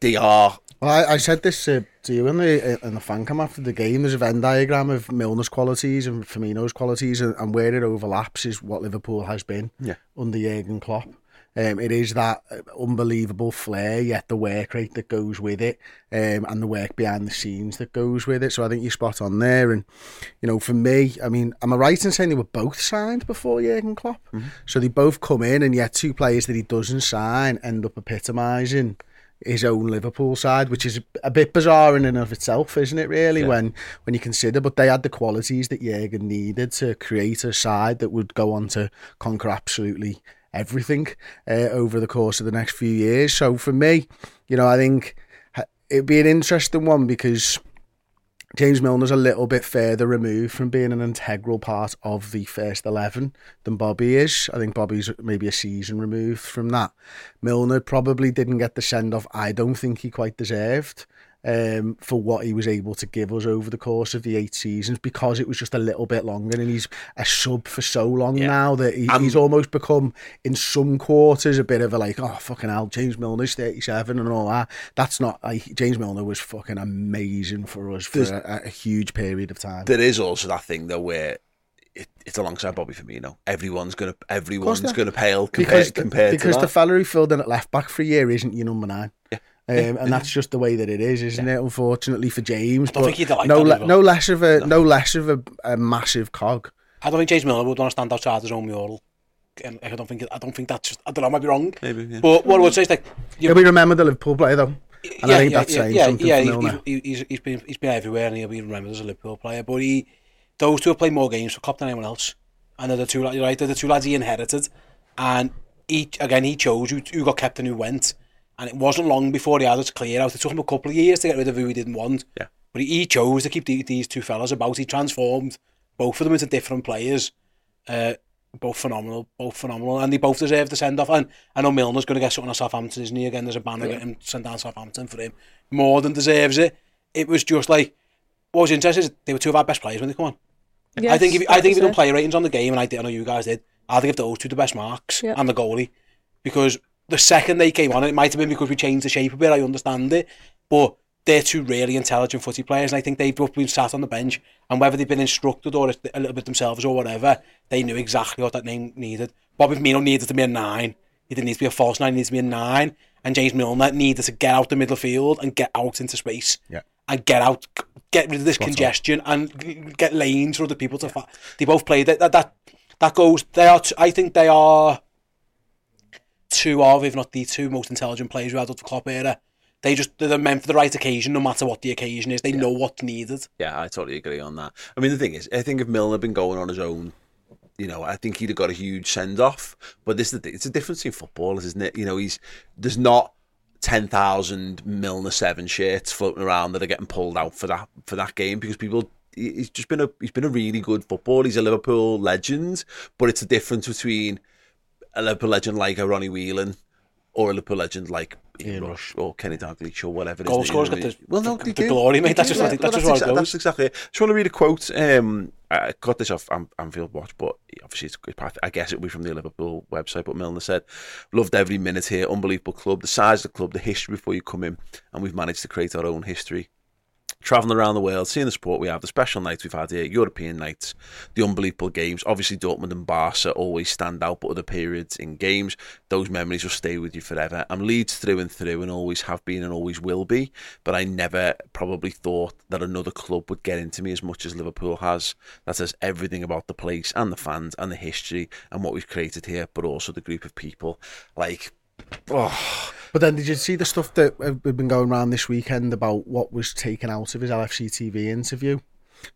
They are Well, I, I said this uh, to you in the in the fan cam after the game. There's a Venn diagram of Milner's qualities and Firmino's qualities, and, and where it overlaps is what Liverpool has been Yeah. under Jurgen Klopp. Um, it is that uh, unbelievable flair, yet the work rate that goes with it, um, and the work behind the scenes that goes with it. So I think you're spot on there. And you know, for me, I mean, am I right in saying they were both signed before Jurgen Klopp? So they both come in, and yet two players that he doesn't sign end up epitomising his own Liverpool side, which is a bit bizarre in and of itself, isn't it? Really, when when you consider, but they had the qualities that Jurgen needed to create a side that would go on to conquer absolutely everything uh, over the course of the next few years. So for me, you know, I think it'd be an interesting one because. James Milner's a little bit further removed from being an integral part of the first 11 than Bobby is. I think Bobby's maybe a season removed from that. Milner probably didn't get the send off I don't think he quite deserved um, for what he was able to give us over the course of the eight seasons because it was just a little bit longer and he's a sub for so long now that he, he's almost become in some quarters a bit of a like oh fucking hell James Milner's 37 and all that that's not like James Milner was fucking amazing for us for a, a huge period of time there is also that thing though where it, it's alongside Bobby Firmino. Everyone's gonna everyone's gonna pale compared, because the, compared because the fella who filled in at left back for a year isn't your number nine. Yeah. Um, and that's just the way that it is, isn't yeah. it? Unfortunately for James, but like no, le no less of a no, no less of a, a massive cog. I don't think James Miller would want to stand outside his own mural. And um, I don't think I don't think that's just, I don't know I might be wrong. Maybe. Yeah. But what I would say is like you'll be remembered the Liverpool player though. And yeah, I think yeah, that's yeah, saying yeah, something. Yeah, he's, he's, he's, he's been he's been everywhere and he'll be remembered as a Liverpool player. But he those two have played more games for Klopp than anyone else. And they're the two you're right, they're the two lads he inherited. And he again he chose who, who got kept and who went. And it wasn't long before he had it clear out. It took him a couple of years to get rid of who he didn't want. Yeah. But he, he chose to keep the, these two fellas about. He transformed both of them into different players. Uh, both phenomenal, both phenomenal, and they both deserve the send off. And I know Milner's going to get something at Southampton, isn't he? Again, there's a banner getting him sent down Southampton for him. More than deserves it. It was just like what was interesting is they were two of our best players when they come on. I think if I think if you done player ratings on the game, and I did, I know you guys did, I'd give those two the best marks Yeah. and the goalie because the second they came on, it might have been because we changed the shape a bit. I understand it, but they're two really intelligent footy players, and I think they've both been sat on the bench, and whether they've been instructed or a little bit themselves or whatever, they knew exactly what that name needed. Bobby Firmino needed to be a nine. He didn't need to be a false nine. He needed to be a nine. And James Milner needed to get out the middle field and get out into space. Yeah. And get out, get rid of this congestion, and get lanes for other people to. Fa- they both played it. That that that goes. They are. T- I think they are two of, if not the two most intelligent players we had at the Klopp era. They just they're meant for the right occasion, no matter what the occasion is. They know what's needed. Yeah, I totally agree on that. I mean, the thing is, I think if Milner had been going on his own, you know, I think he'd have got a huge send off. But this is the thing, it's a difference in footballers, isn't it? You know, he's there's not ten thousand Milner seven shirts floating around that are getting pulled out for that for that game because people. He's just been a he's been a really good footballer. He's a Liverpool legend, but it's a difference between a Liverpool legend like a Ronnie Whelan or a Liverpool legend like Ian Rush or Kenny Dalglish or whatever. Goal scorers got what I mean. the- well, no, the- the glory, mate. That's just yeah. that's Well, just what it exa- goes. That's exactly it. Just want to read a quote. Um, I got this off Am- Anfield Watch, but obviously it's, it's- I guess it will be from the Liverpool website. But Milner said, "Loved every minute here. Unbelievable club. The size of the club, the history before you come in, and we've managed to create our own history." Traveling around the world, seeing the sport we have, the special nights we've had here, European nights, the unbelievable games. Obviously, Dortmund and Barca always stand out, but other periods in games, those memories will stay with you forever. I'm Leeds through and through, and always have been and always will be. But I never probably thought that another club would get into me as much as Liverpool has. That says everything about the place and the fans and the history and what we've created here, but also the group of people. Like, oh, But then, did you see the stuff that we've been going around this weekend about what was taken out of his LFC TV interview?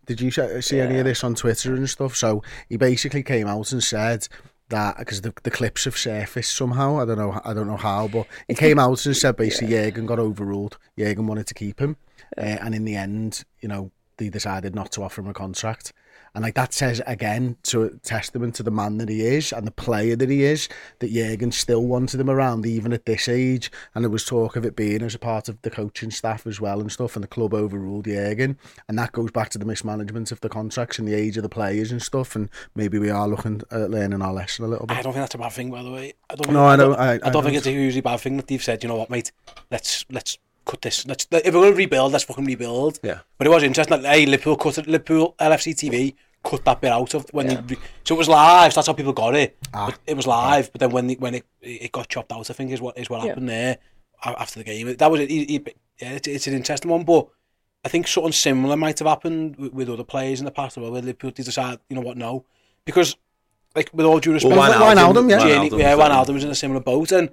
Did you see see any of this on Twitter and stuff? So he basically came out and said that because the, the clips have surfaced somehow. I don't know. I don't know how, but he came out and said basically yeah. Jurgen got overruled. Jurgen wanted to keep him, uh, and in the end, you know, they decided not to offer him a contract. And like that says again to testament to the man that he is and the player that he is, that Jurgen still wanted him around even at this age. And there was talk of it being as a part of the coaching staff as well and stuff. And the club overruled Jurgen, and that goes back to the mismanagement of the contracts and the age of the players and stuff. And maybe we are looking at learning our lesson a little bit. I don't think that's a bad thing, by the way. I don't. No, think, I don't, I- I don't don't. think it's a hugely bad thing that they've said. You know what, mate? Let's let's cut this. Let's, if we're going to rebuild, let's fucking rebuild. Yeah. But it was interesting that, hey, Liverpool cut it, Liverpool LFC TV cut that bit out of when yeah. they, so it was live. So that's how people got it. Ah. But it was live, but then when the, when it it got chopped out, I think is what is what yeah. happened there after the game. That was it. He, he, yeah, it's, it's an interesting one, but I think something similar might have happened with, with other players in the past. Well, where Liverpool they decide, you know what, no, because like with all due respect, well, Wijnaldum, Wijnaldum, yeah, Wijnaldum, yeah, Wijnaldum was in a similar boat and.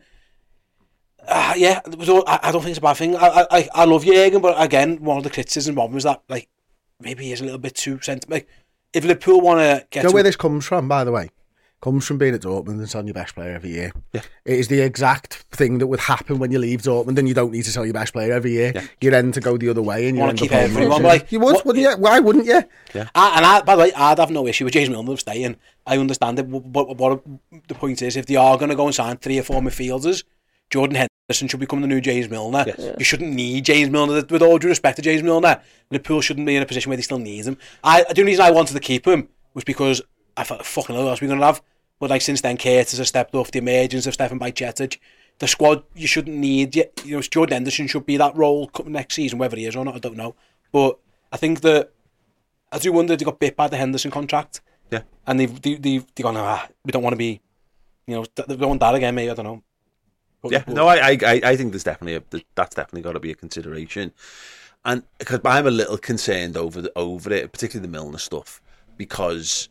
Uh, yeah, it was all, I, I don't think it's a bad thing. I, I, I love Jurgen, but again, one of the criticisms of him was that like maybe he is a little bit too sent. Like, if Liverpool want to get know to- where this comes from, by the way? Comes from being at Dortmund and selling your best player every year. Yeah. It is the exact thing that would happen when you leave Dortmund and you don't need to sell your best player every year. You then to go the other way and you Wanna end keep everyone, like, you would, what- wouldn't you? Why wouldn't you? I, and I, by the way, I'd have no issue with James Milner staying. I understand it, but what the point is, if they are going to go and sign three or four midfielders, Jordan Henderson should we become the new James Milner. Yes. You shouldn't need James Milner. With all due respect to James Milner, Liverpool shouldn't be in a position where they still need him. I the only reason I wanted to keep him was because I thought, fucking hell, else are we going to have? But like since then, Curtis has stepped off. the emergence of Stefan Bajcetic, the squad you shouldn't need. You you know, Jordan Henderson should be that role next season, whether he is or not, I don't know. But I think that I do wonder if they got bit by the Henderson contract. Yeah. And they've they, they've they gone, ah, we don't want to be, you know, they don't want that again. Maybe I don't know. But- Yeah, but- no, I, I, I- I think there's definitely a, that's definitely got to be a consideration, and because I'm a little concerned over the over it, particularly the Milner stuff, because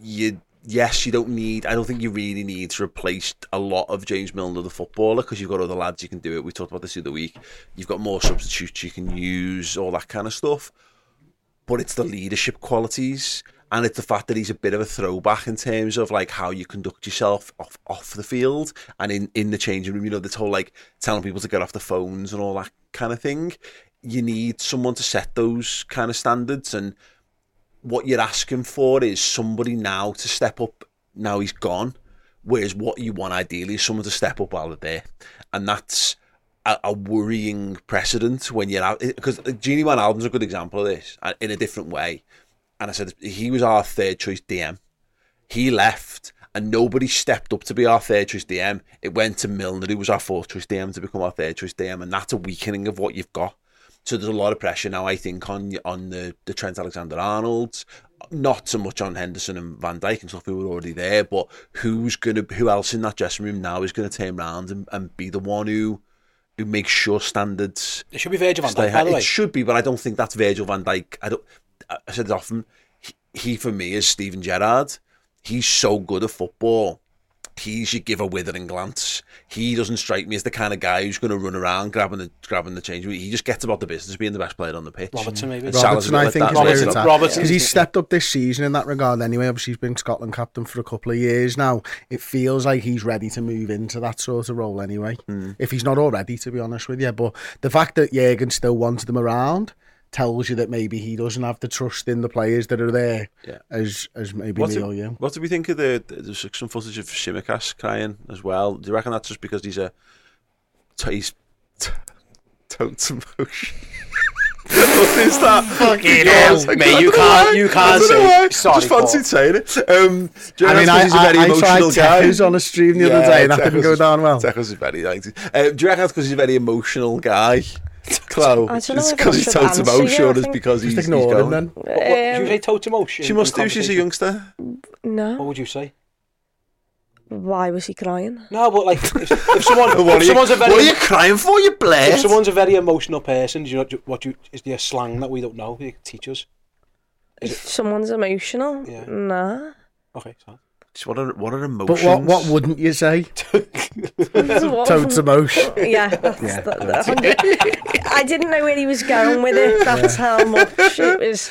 you, yes, you don't need. I don't think you really need to replace a lot of James Milner, the footballer, because you've got other lads you can do it. We talked about this the other week. You've got more substitutes you can use, all that kind of stuff. But it's the leadership qualities. And it's the fact that he's a bit of a throwback in terms of like how you conduct yourself off off the field and in, in the changing room. You know, this whole like telling people to get off the phones and all that kind of thing. You need someone to set those kind of standards. And what you're asking for is somebody now to step up. Now he's gone. Whereas what you want ideally is someone to step up while they're there. And that's a, a worrying precedent when you're out. Because Gini Wijnaldum's a good example of this uh, in a different way. And I said, he was our third choice DM. He left and nobody stepped up to be our third choice DM. It went to Milner, who was our fourth choice DM, to become our third choice DM. And that's a weakening of what you've got. So there's a lot of pressure now, I think, on on the, the Trent Alexander-Arnold, not so much on Henderson and Van Dijk and stuff who were already there, but who's gonna who else in that dressing room now is gonna turn around and, and be the one who who makes sure standards It should be Virgil van stay Dijk, by the way. It should be, but I don't think that's Virgil van Dijk. I don't. I I said it often. He, he for me is Steven Gerrard. He's so good at football. He should give a withering glance. He doesn't strike me as the kind of guy who's going to run around grabbing the grabbing the change. He just gets about the business, being the best player on the pitch. Robertson, maybe. Salah's Robertson, I think, that is as well, where isn't it's he? Robertson. Because he's stepped up this season in that regard anyway. Obviously, he's been Scotland captain for a couple of years now. It feels like he's ready to move into that sort of role anyway. Hmm. If he's not already, to be honest with you. But the fact that Jurgen still wants them around tells you that maybe he doesn't have the trust in the players that are there Yeah. as as maybe What me do, or you. what do we think of the there's like some footage of Tsimikas crying as well? Do you reckon that's just because he's a t- he's t- totes emotion? what is that? Fucking hell. Mate, you can't- you can't say- sorry, just fancied Paul. saying it. Um, do you I mean, I, he's a I, very I tried emotional guy. On a stream the other day and that didn't go down well. Tekkers is very 90s. Uh, do you reckon that's because he's a very emotional guy? Chloe, I don't know it's if I because he's should totes answer emotion you, I or it's think- because he's, Just he's ignore him going? then. What, what, do you Um, say total emotion? She in must do, she's a conversation? youngster. What No. would you say? Why was he crying? No, but like, if, if someone, What if are, you, someone's a what are very, you crying for, you blade? if someone's a very emotional person, do you know what you is there a slang that we don't know? You teach us. If someone's emotional? Yeah. Nah. Okay, so Just What are, what are But what what wouldn't you say? What- Totes emotion. Yeah, that's, that, that- I didn't know where he was going with it. That's how much it was.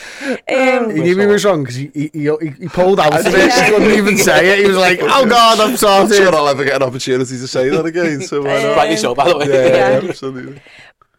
Um, He knew he was wrong because he, he, he, he pulled out of it. He couldn't even say it. He was like, "Oh God, I'm I'm sure I'll ever get an opportunity to say that again. So why not? rightly so, by the way. Yeah, yeah, Yeah. absolutely.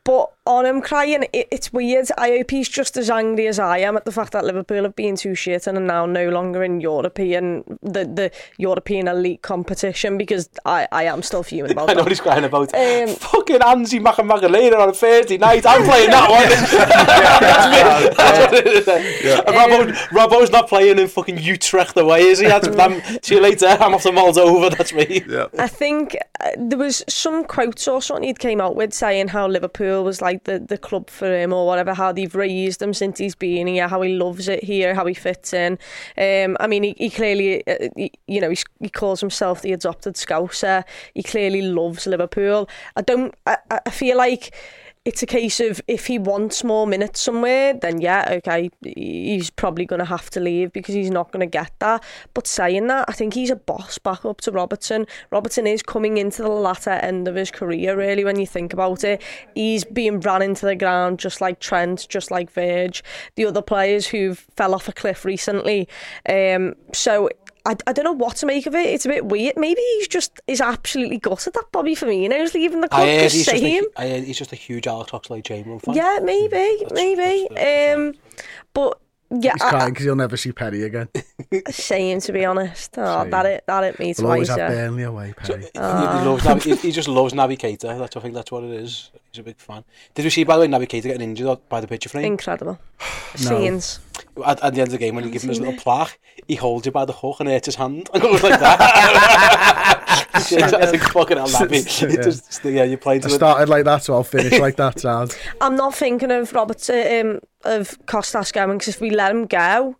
But on him crying, it, it's weird. I hope he's just as angry as I am at the fact that Liverpool have been too shit and are now no longer in European the, the European elite competition because I, I am still fuming about it. I know what that. he's crying about. Um, Fucking Anzhi Makhachkala on a Thursday night. I'm playing that one. That's what it is. And Robbo, Robbo's not playing in fucking Utrecht away, is he? That's, I'm, see you later. I'm off to Moldova. That's me. Yeah. I think uh, there was some quotes or something he'd came out with saying how Liverpool was like the, the club for him or whatever, how they've raised him since he's been here, how he loves it here, how he fits in. Um, I mean, he, he clearly, uh, he, you know, he calls himself the adopted Scouser. He clearly loves Liverpool. I don't, I I feel like it's a case of if he wants more minutes somewhere, then yeah, okay, he's probably going to have to leave because he's not going to get that. But saying that, I think he's a boss back up to Robertson. Robertson is coming into the latter end of his career, really, when you think about it. He's being ran into the ground just like Trent, just like Verge, the other players who fell off a cliff recently. Um, so I, I don't know what to make of it. It's a bit weird. Maybe he's just is absolutely gutted that Bobby Firmino's leaving the club. I heard, 'cause he's just, same. a, I heard he's just a huge Alex Oxlade-Chamberlain fan. Yeah, maybe, That's- maybe. that's- um, but yeah, He's I, crying because he'll never see Perry again. I, shame to be honest. Oh, Shame. that it, that it means We'll always twice. have Yeah. Burnley away, Perry. He, he, loves Naby, he, he just loves Naby Keita. That's I think that's what it is. He's a big fan. Did we see by the way Naby Keita getting injured by the picture frame? Incredible scenes. at, at the end of the game when you give him his little plaque, he holds you by the hook and hurts his hand and goes like that. I think fucking hell, that yeah. Just, yeah, you're playing to I started like that, so I'll finish like that, Chad. I'm not thinking of Robert, uh, um, of Costas going, because if we let him go,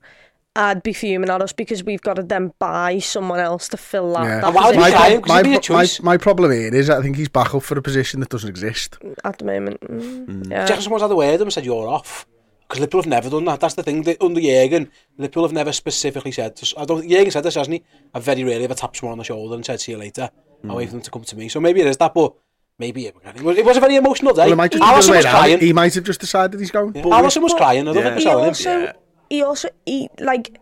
I'd be fuming at us because we've got to then buy someone else to fill that. Yeah. that my, pro my, my, my problem here is I think he's back up for a position that doesn't exist. At the moment. Mm. Mm. Yeah. Jackson was had a word and said, you're off. Because Liverpool have never done that. That's the thing. They, under Jürgen, Liverpool have never specifically said. I don't. Jürgen said this, hasn't he? I very rarely ever tapped someone on the shoulder and said, "See you later." Mm. I wait for them to come to me. So maybe it is that, but maybe it, was, it was a very emotional day. Well, it might just Allison was crying. He might have just decided he's going. Yeah. Allison was but crying. I don't yeah. think I saw him. Also, yeah. He also, he like,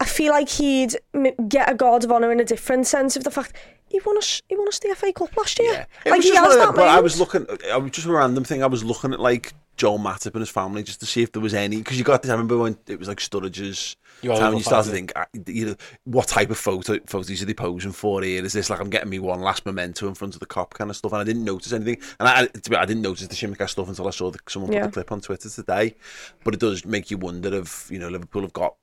I feel like he'd get a guard of honour in a different sense of the fact he won us, he won us the FA Cup last year. It Like was he just has that but I was looking. I was just a random thing. I was looking at like Joel Matip and his family just to see if there was any because you got this. I remember when it was like Sturridge's You are time. over You started to think, ah, you know, what type of photo photos are they posing for here? Is this like I'm getting me one last memento in front of the Kop kind of stuff? And I didn't notice anything. And I, I, to be- I didn't notice the Shimika stuff until I saw the, someone put Yeah. the clip on Twitter today. But it does make you wonder if you know Liverpool have got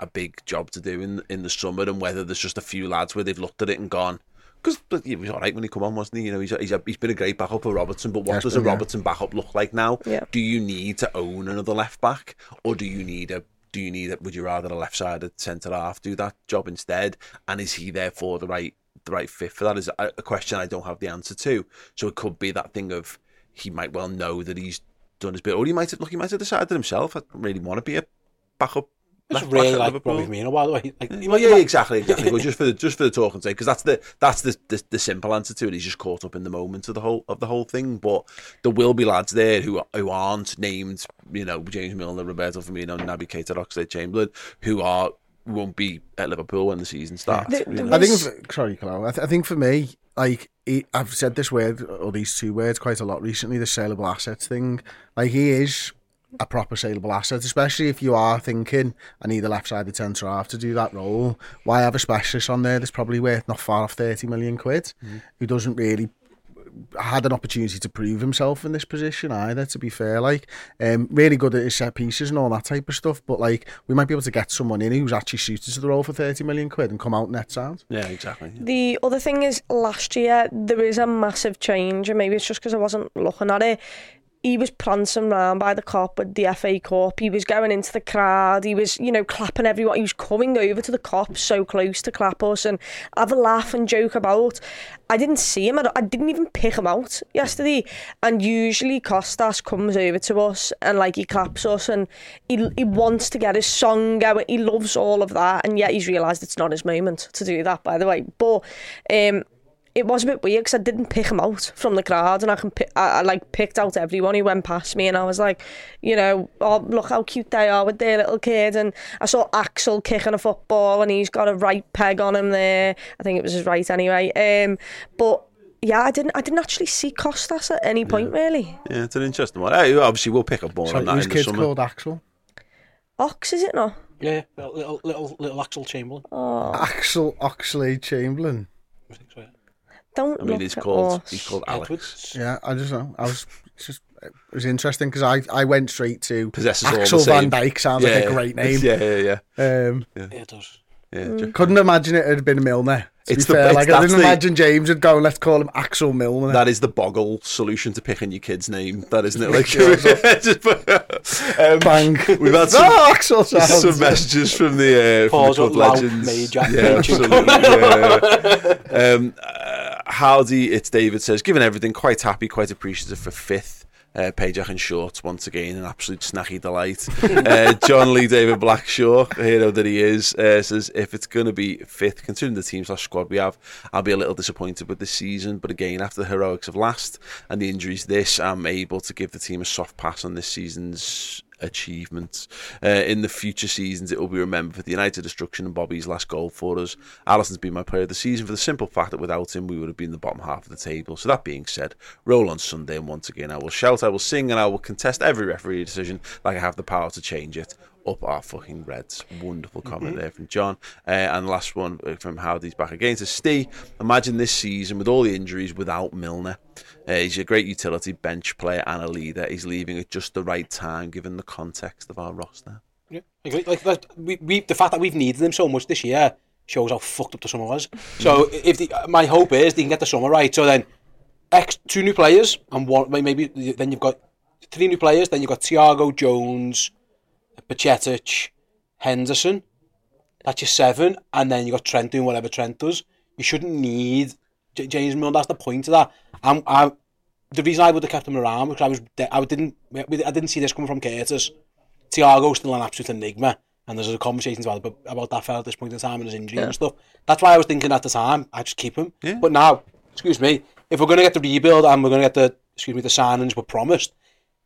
a big job to do in in the summer and whether there's just a few lads where they've looked at it and gone because he was all right when he come on, wasn't he? You know, he's a, he's, a, he's been a great backup for Robertson, but what Yes, does a but yeah. Robertson backup look like now? Yeah. Do you need to own another left back, or do you need a do you need it? Would you rather a left-sided centre half do that job instead? And is he therefore the right the right fit for that? Is a, a question I don't have the answer to. So it could be that thing of he might well know that he's done his bit, or he might have look he might have decided himself. I don't really want to be a backup. It's left back really at like Liverpool. Robbie Firmino, by the way. Like, Well, yeah, exactly, exactly. but just for the just for the talking sake, because that's the that's the, the the simple answer to it. He's just caught up in the moment of the whole of the whole thing. But there will be lads there who who aren't named, you know, James Milner, Roberto Firmino, Naby Keita, Oxlade Chamberlain, who are won't be at Liverpool when the season starts. The- the know. I think, was- sorry, Calo. I, th- I think for me, like he, I've said this word or these two words quite a lot recently. The saleable assets thing. Like he is a proper saleable asset, especially if you are thinking I need a left-sided centre half to do that role. Why have a specialist on there that's probably worth not far off thirty million quid, who doesn't really had an opportunity to prove himself in this position either to be fair like um really good at his set pieces and all that type of stuff but like we might be able to get someone in who's actually suited to the role for 30 million quid and come out net sound yeah, exactly. yeah. The other thing is, last year there is a massive change, and maybe it's just because I wasn't looking at it. He was prancing round by the Kop with the FA Cup. He was going into the crowd. He was, you know, clapping everyone. He was coming over to the cops so close to clap us and have a laugh and joke about. I didn't see him. I, didn't even pick him out yesterday. And usually Kostas comes over to us and like he claps us and he he wants to get his song going. He loves all of that, and yet he's realised it's not his moment to do that. By the way, but um, it was a bit weird because I didn't pick him out from the crowd, and I can pick, I, I like picked out everyone who went past me, and I was like, you know, oh look how cute they are with their little kid, and I saw Axel kicking a football, and he's got a right peg on him there. I think it was his right anyway. Um, but yeah, I didn't I didn't actually see Kostas at any point really. Yeah, it's an interesting one. Hey, obviously, we'll pick up more so on that whose kid's summer. called Axel Ox is it not? Yeah, little, little, little, little Axel Chamberlain. Oh, Axel Oxlade-Chamberlain I think so, yeah. don't I mean, he's called, us. he's called Alex. Edwards. Yeah, I just know. I was just it was interesting because I, I went straight to Possesses Axel Van Dyke sounds yeah, like a great name. Yeah, yeah, yeah. Um, yeah. yeah it does. Yeah, mm. Couldn't imagine it had been Milner. It's be the- fair it's- like I didn't the- imagine James would go let's call him Axel Milner That is the boggle solution to picking your kid's name. That isn't it? Like, just um, Bang. We've had some, no Axel sounds some messages from the uh, from the club legends. major yeah, attention. absolutely. yeah. um, uh, howdy, it's David says, given everything, quite happy, quite appreciative for fifth. Uh, Pajak and Shorts once again, an absolute snacky delight. uh, John Lee David Blackshaw, hero that he is, uh, says if it's going to be fifth, considering the team slash squad we have, I'll be a little disappointed with this season. But again, after the heroics of last and the injuries this, I'm able to give the team a soft pass on this season's achievements. Uh, in the future seasons, it will be remembered for the United destruction and Bobby's last goal for us. Alisson's been my player of the season for the simple fact that without him, we would have been the bottom half of the table. So that being said, roll on Sunday, and once again, I will shout, I will sing, and I will contest every referee decision like I have the power to change it. Up our fucking Reds. Wonderful comment there from John. Uh, and last one uh, from Howdy's back again to Steve. Imagine this season with all the injuries without Milner. Uh, he's a great utility bench player and a leader. He's leaving at just the right time given the context of our roster. Yeah. Like, like we, we, the fact that we've needed them so much this year shows how fucked up the summer was. So if the, my hope is they can get the summer right. So then, X two new players and one maybe then you've got three new players. Then you've got Thiago Jones, Bacetic, Henderson. That's your seven. And then you got Trent doing whatever Trent does. You shouldn't need J James Milne. That's the point of that. I'm, I'm, the reason I would have kept him around because I was I didn't I didn't see this coming from Curtis. Thiago's still an absolute enigma. And there's a conversation about, about that fella at this point in time and his injury yeah. and stuff. That's why I was thinking at the time, I just keep him. Yeah. But now, excuse me, if we're going to get the rebuild and we're going to get the, excuse me, the signings were promised,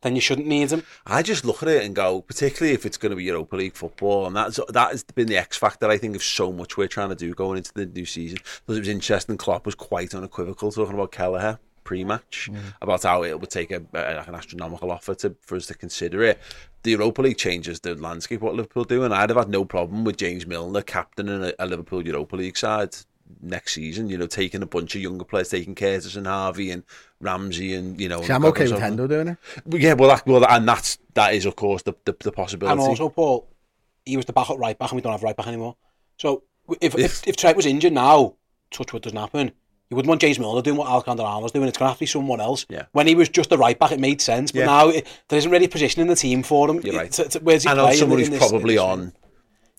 then you shouldn't need him. I just look at it and go, particularly if it's going to be Europa League football, and that's that has been the X factor. I think of so much we're trying to do going into the new season. Because it was interesting. Klopp was quite unequivocal talking about Kelleher pre-match about how it would take a, a like an astronomical offer to for us to consider it. The Europa League changes the landscape what Liverpool do, and I'd have had no problem with James Milner captaining a, a Liverpool Europa League side next season. You know, taking a bunch of younger players, taking Curtis and Harvey and Ramsey, and you know. See, I'm okay with Hendo doing it Well, yeah, well, that, well, and that's that is of course the the, the possibility. And also, Paul, he was the backup right back, and we don't have right back anymore. So if if, if Trent was injured now, Touchwood doesn't happen. You wouldn't want James Milner doing what Alexander Arnold's doing. It's going to have to be someone else. Yeah. When he was just the right back, it made sense. But Yeah. now it, there isn't really a position in the team for him. You're right. To- to- where's he and play on in- someone who's this- probably this on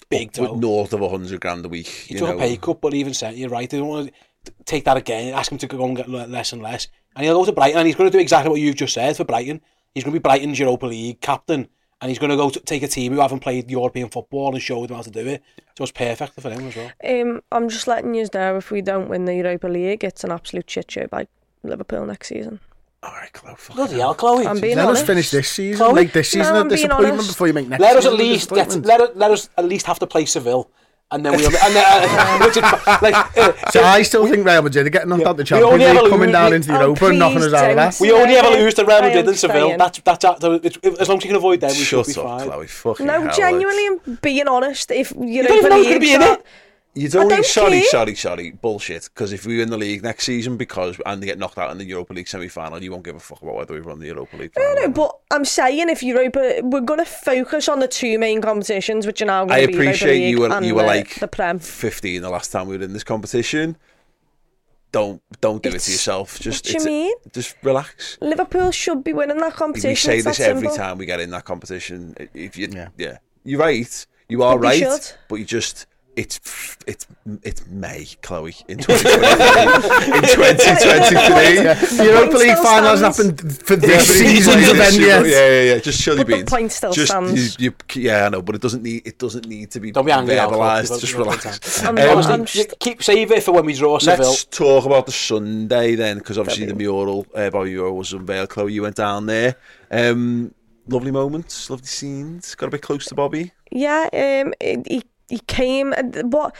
big with north of 100 grand a week. He You took know, a pay cut, but even said, you're right, they don't want to take that again, ask him to go and get less and less. And he'll go to Brighton, and he's going to do exactly what you've just said for Brighton. He's going to be Brighton's Europa League captain, and he's going to go to take a team who haven't played European football and show them how to do it. So it's perfect for him as well. Um, I'm just letting you know if we don't win the Europa League, it's an absolute shit show by Liverpool next season. All right, Chloe. Bloody hell, Chloe. I'm being Let honest. us finish this season. Chloe? Make this season No, a I'm being disappointment before you make next let us at least get, let, us, let us at least have to play Seville. And then we'll, and then, uh, which is, like, uh, So I still think Real Madrid are getting knocked out the Champions League, coming lose- down we- into the Oh, Europa and knocking please us out of that. we only ever lose to Real Madrid and Seville. staying. That's, that's, that's, it's, as long as you can avoid them, we Shut should be up, fine. Chloe. Fucking No, hell, genuinely, like- I'm being honest. If You Europa don't even know who's going to be in it. You oh, don't, don't sorry, care. sorry, sorry, bullshit. Because if we win the league next season, because and they get knocked out in the Europa League semi-final, you won't give a fuck about whether we run the Europa League. Final. no, but I'm saying if Europa, we're going to focus on the two main competitions, which are now going I be appreciate League you were and you were the, like the Prem. 15 the last time we were in this competition. Don't don't do it to yourself. Just what do you mean? just relax. Liverpool should be winning that competition. We say it's this every simple. time we get in that competition. If you Yeah. yeah, you're right. You are But right, should. but you just it's it's it's May, Chloe, in 2023. in 2023. Yeah. The Europa League final has happened for this season's yeah, event yeah, yeah, yeah, yeah. Just chill your But the beans. point still just, stands. You, you, yeah, I know, but it doesn't need it doesn't need to be Don't be angry because Just relax. I'm Um, I'm just- keep save it for when we draw Seville. Let's talk about the Sunday then, because obviously the mural uh, by Euro was unveiled. Chloe, you went down there. Um, lovely moments, lovely scenes. Got a bit close to Bobby. Yeah, um, it, he he came. What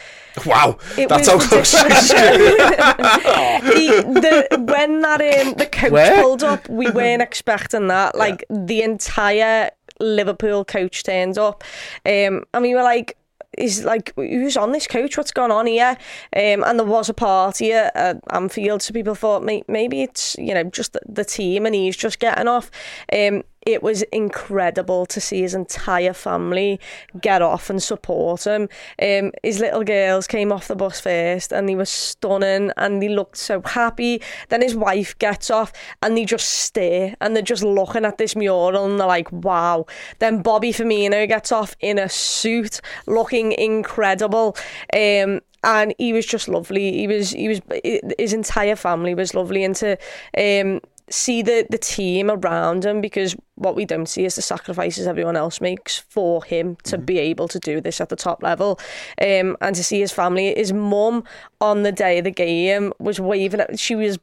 Wow, it that's how close. ridiculous. the, when that um, the coach Where? pulled up, we weren't expecting that. Like the entire Liverpool coach turned up, um, and we were like. Is like who's on this coach? What's going on here? Um, and there was a party at, at Anfield, so people thought maybe it's you know just the, the team and he's just getting off. Um, it was incredible to see his entire family get off and support him. Um, his little girls came off the bus first and they were stunning and they looked so happy. Then his wife gets off and they just stare and they're just looking at this mural and they're like, wow. Then Bobby Firmino gets off in a suit looking incredible. Um, and he was just lovely. He was, he was, his entire family was lovely. And to, um, see the the team around him because what we don't see is the sacrifices everyone else makes for him to be able to do this at the top level. Um and to see his family his mum on the day of the game was waving at she was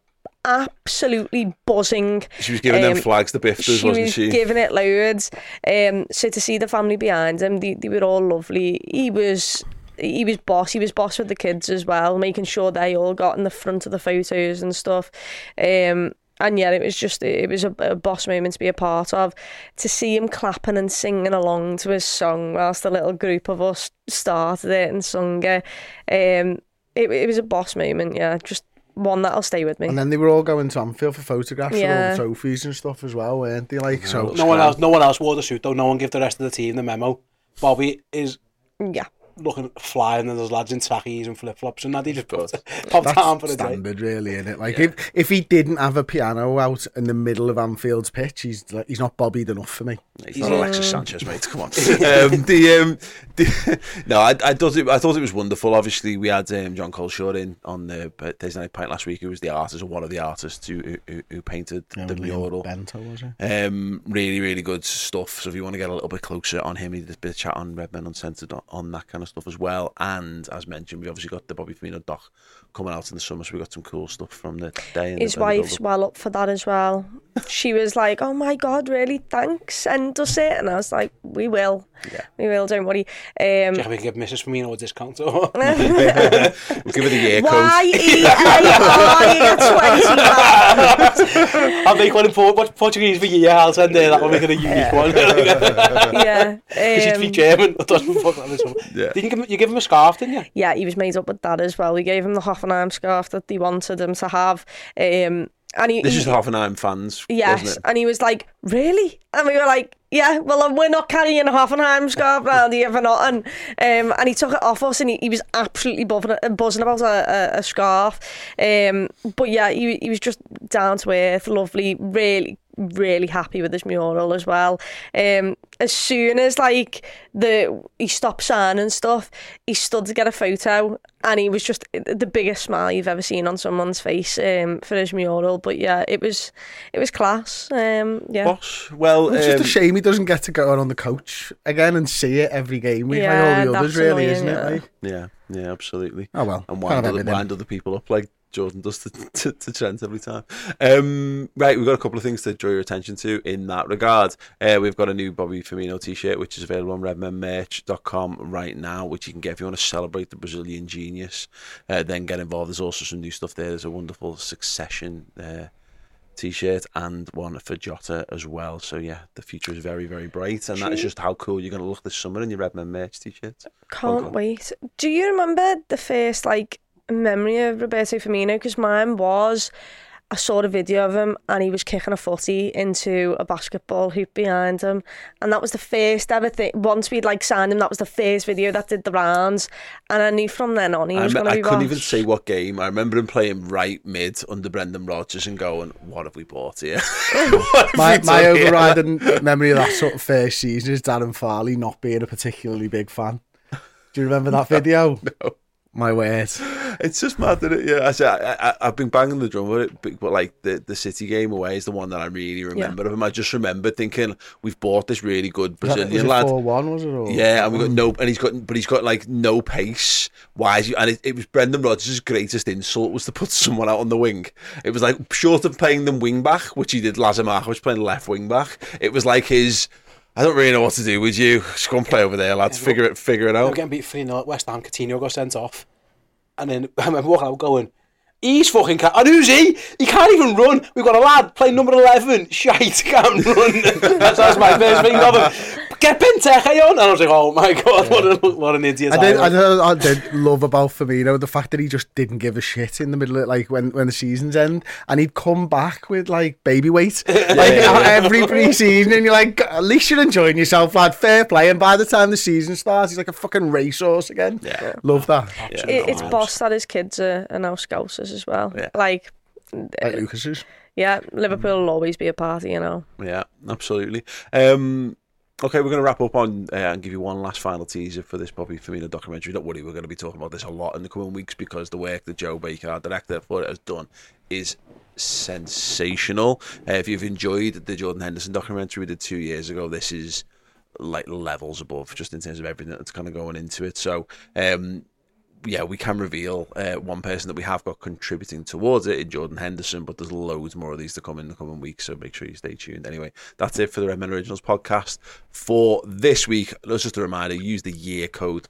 absolutely buzzing. She was giving them Um, flags the bifters, she wasn't was she? giving it loads. Um so to see the family behind him they, they were all lovely. He was he was boss he was boss with the kids as well making sure they all got in the front of the photos and stuff. Um and yeah, it was just it was a, a boss moment to be a part of. To see him clapping and singing along to his song whilst a little group of us started it and sung it, um, it, it was a boss moment. Yeah, just one that'll stay with me. And then they were all going to Anfield for photographs with all Yeah. the trophies and stuff as well, weren't they? Like, so No one else. No one else wore the suit though. No one gave the rest of the team the memo. Bobby is yeah, looking fly, and then there's lads in trackies and flip flops, and that he just Good. popped that's down for the day. standard, really, isn't it? Like, if if he didn't have a piano out in the middle of Anfield's pitch, he's like, he's not Bobbied enough for me. He's not Alexis Sanchez, mate. Come on. um, the, um, the no, I, I thought it. I thought it was wonderful. Obviously, we had um, John Coleshaw in on the Thursday Night Pint last week. Who was the artist, or one of the artists who who, who painted Yeah, the with mural. Bento, was it? Um, really, really good stuff. So if you want to get a little bit closer on him, he did a bit of chat on Redmen Uncensored on, on that kind of stuff as well. And as mentioned, we've obviously got the Bobby Firmino doc coming out in the summer, so we got some cool stuff from the day. His the, and the wife's well up for that as well. She was like, "Oh my god, really? Thanks, send us it." And I was like, "We will, Yeah. we will. Don't worry." Do you Um, reckon we can give Mrs. Firmino a discount? Or We'll give her the year code. E A R, you get twenty pounds. I'll make one in Port- Portuguese for year. I'll send there. That will make it a unique one. Yeah, Because you speak um, German. That doesn't fuck that. Yeah. Didn't you give him, you give him a scarf, didn't you? yeah, he was made up with that as well. We gave him the Hoffenheim scarf that they wanted him to have. Um, and he, This is Hoffenheim fans, yes, and he was like, "Really?" And we were like, yeah, well, uh, we're not carrying a Hoffenheim scarf round here for nothing. Um, and he took it off us and he, he was absolutely buzzing, buzzing about a, a, a scarf. Um, but yeah, he, he was just down to earth, lovely, really really happy with his mural as well. Um, as soon as like the he stopped signing and stuff, he stood to get a photo, and he was just the biggest smile you've ever seen on someone's face um, for his mural. But yeah, it was it was class. Um, yeah. Bosh. Well, It's just um, a shame he doesn't get to go on the coach again and see it every game with Yeah, like all the others, really, annoying, isn't yeah. it? Like, Yeah, yeah, absolutely. oh well, and can't wind, have other, wind other people up like Jordan does to, to, to Trent every time. Um, right, we've got a couple of things to draw your attention to in that regard. Uh, we've got a new Bobby Firmino t-shirt, which is available on redmenmerch.com right now, which you can get if you want to celebrate the Brazilian genius. Uh, then get involved. There's also some new stuff there. There's a wonderful Succession uh, t-shirt and one for Jota as well. So yeah, the future is very, very bright, and that is just how cool you're going to look this summer in your Redmen merch t-shirts. Can't wait. Do you remember the first like memory of Roberto Firmino because mine was I saw a video of him and he was kicking a footy into a basketball hoop behind him. And that was the first ever thing. Once we'd like signed him, that was the first video that did the rounds. And I knew from then on he was going to be I couldn't watched. even say what game. I remember him playing right mid under Brendan Rodgers and going, what have we bought here? my my overriding memory of that sort of first season is Darren Farley not being a particularly big fan. Do you remember that video? no. My word. It's just mad that it, yeah. I said I, I've been banging the drum with it, but, like the the City game away is the one that I really remember of him. I just remember thinking we've bought this really good Brazilian lad. Four one was it? Or? Yeah, and we got no, and he's got, but he's got like no pace. Why is he? And it, it was Brendan Rodgers' greatest insult was to put someone out on the wing. It was like short of playing them wing back, which he did. Lazar was playing left wing back. It was like his. I don't really know what to do with you. Just go and play over there, lads. Figure it, figure it out. We're were getting beat 3 0 at West Ham. Coutinho got sent off. And then I remember walking out going, He's fucking cat. And who's he? He can't even run. We've got a lad playing number 11. Shite, can't run. That's, that's my first thing of him. Get Benteke on. And I was like, oh my God, what, a, what an idiot. I did, am. I, did, I did love about Firmino the fact that he just didn't give a shit in the middle of like when, when the seasons end, and he'd come back with like baby weight, like every pre-season, and you're like, at least you're enjoying yourself, lad. Fair play. And by the time the season starts, he's like a fucking racehorse again. Yeah. love that. Yeah. It, it's boss that his kids are, are now scousers as well. Yeah. Like, Like Lucas's. yeah, Liverpool will always be a party, you know. Yeah, absolutely. Um, okay, we're going to wrap up on uh, and give you one last final teaser for this Bobby Firmino documentary. Don't worry, we're going to be talking about this a lot in the coming weeks because the work that Joe Baker, our director for it, has done is sensational. Uh, if you've enjoyed the Jordan Henderson documentary we did two years ago, this is like levels above just in terms of everything that's kind of going into it. So, um, yeah, we can reveal uh, one person that we have got contributing towards it in Jordan Henderson, but there's loads more of these to come in the coming weeks, so make sure you stay tuned. Anyway, that's it for the Redmen Originals podcast for this week. Just a reminder use the year code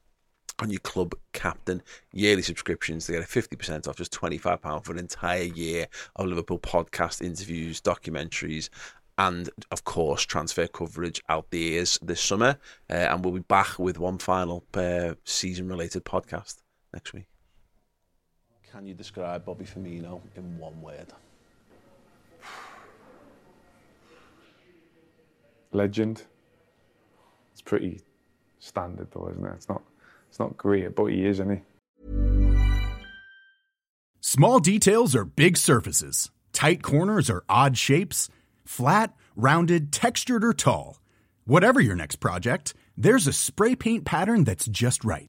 on your club captain yearly subscriptions to get a 50% off just £25 for an entire year of Liverpool podcast interviews, documentaries, and of course transfer coverage out the ears this summer. Uh, and we'll be back with one final uh, season related podcast next week. Can you describe Bobby Firmino in one word? legend. It's pretty standard though, isn't it? It's not it's not great, but he is, isn't he? Small details are big surfaces. Tight corners are odd shapes. Flat, rounded, textured, or tall. Whatever your next project, there's a spray paint pattern that's just right.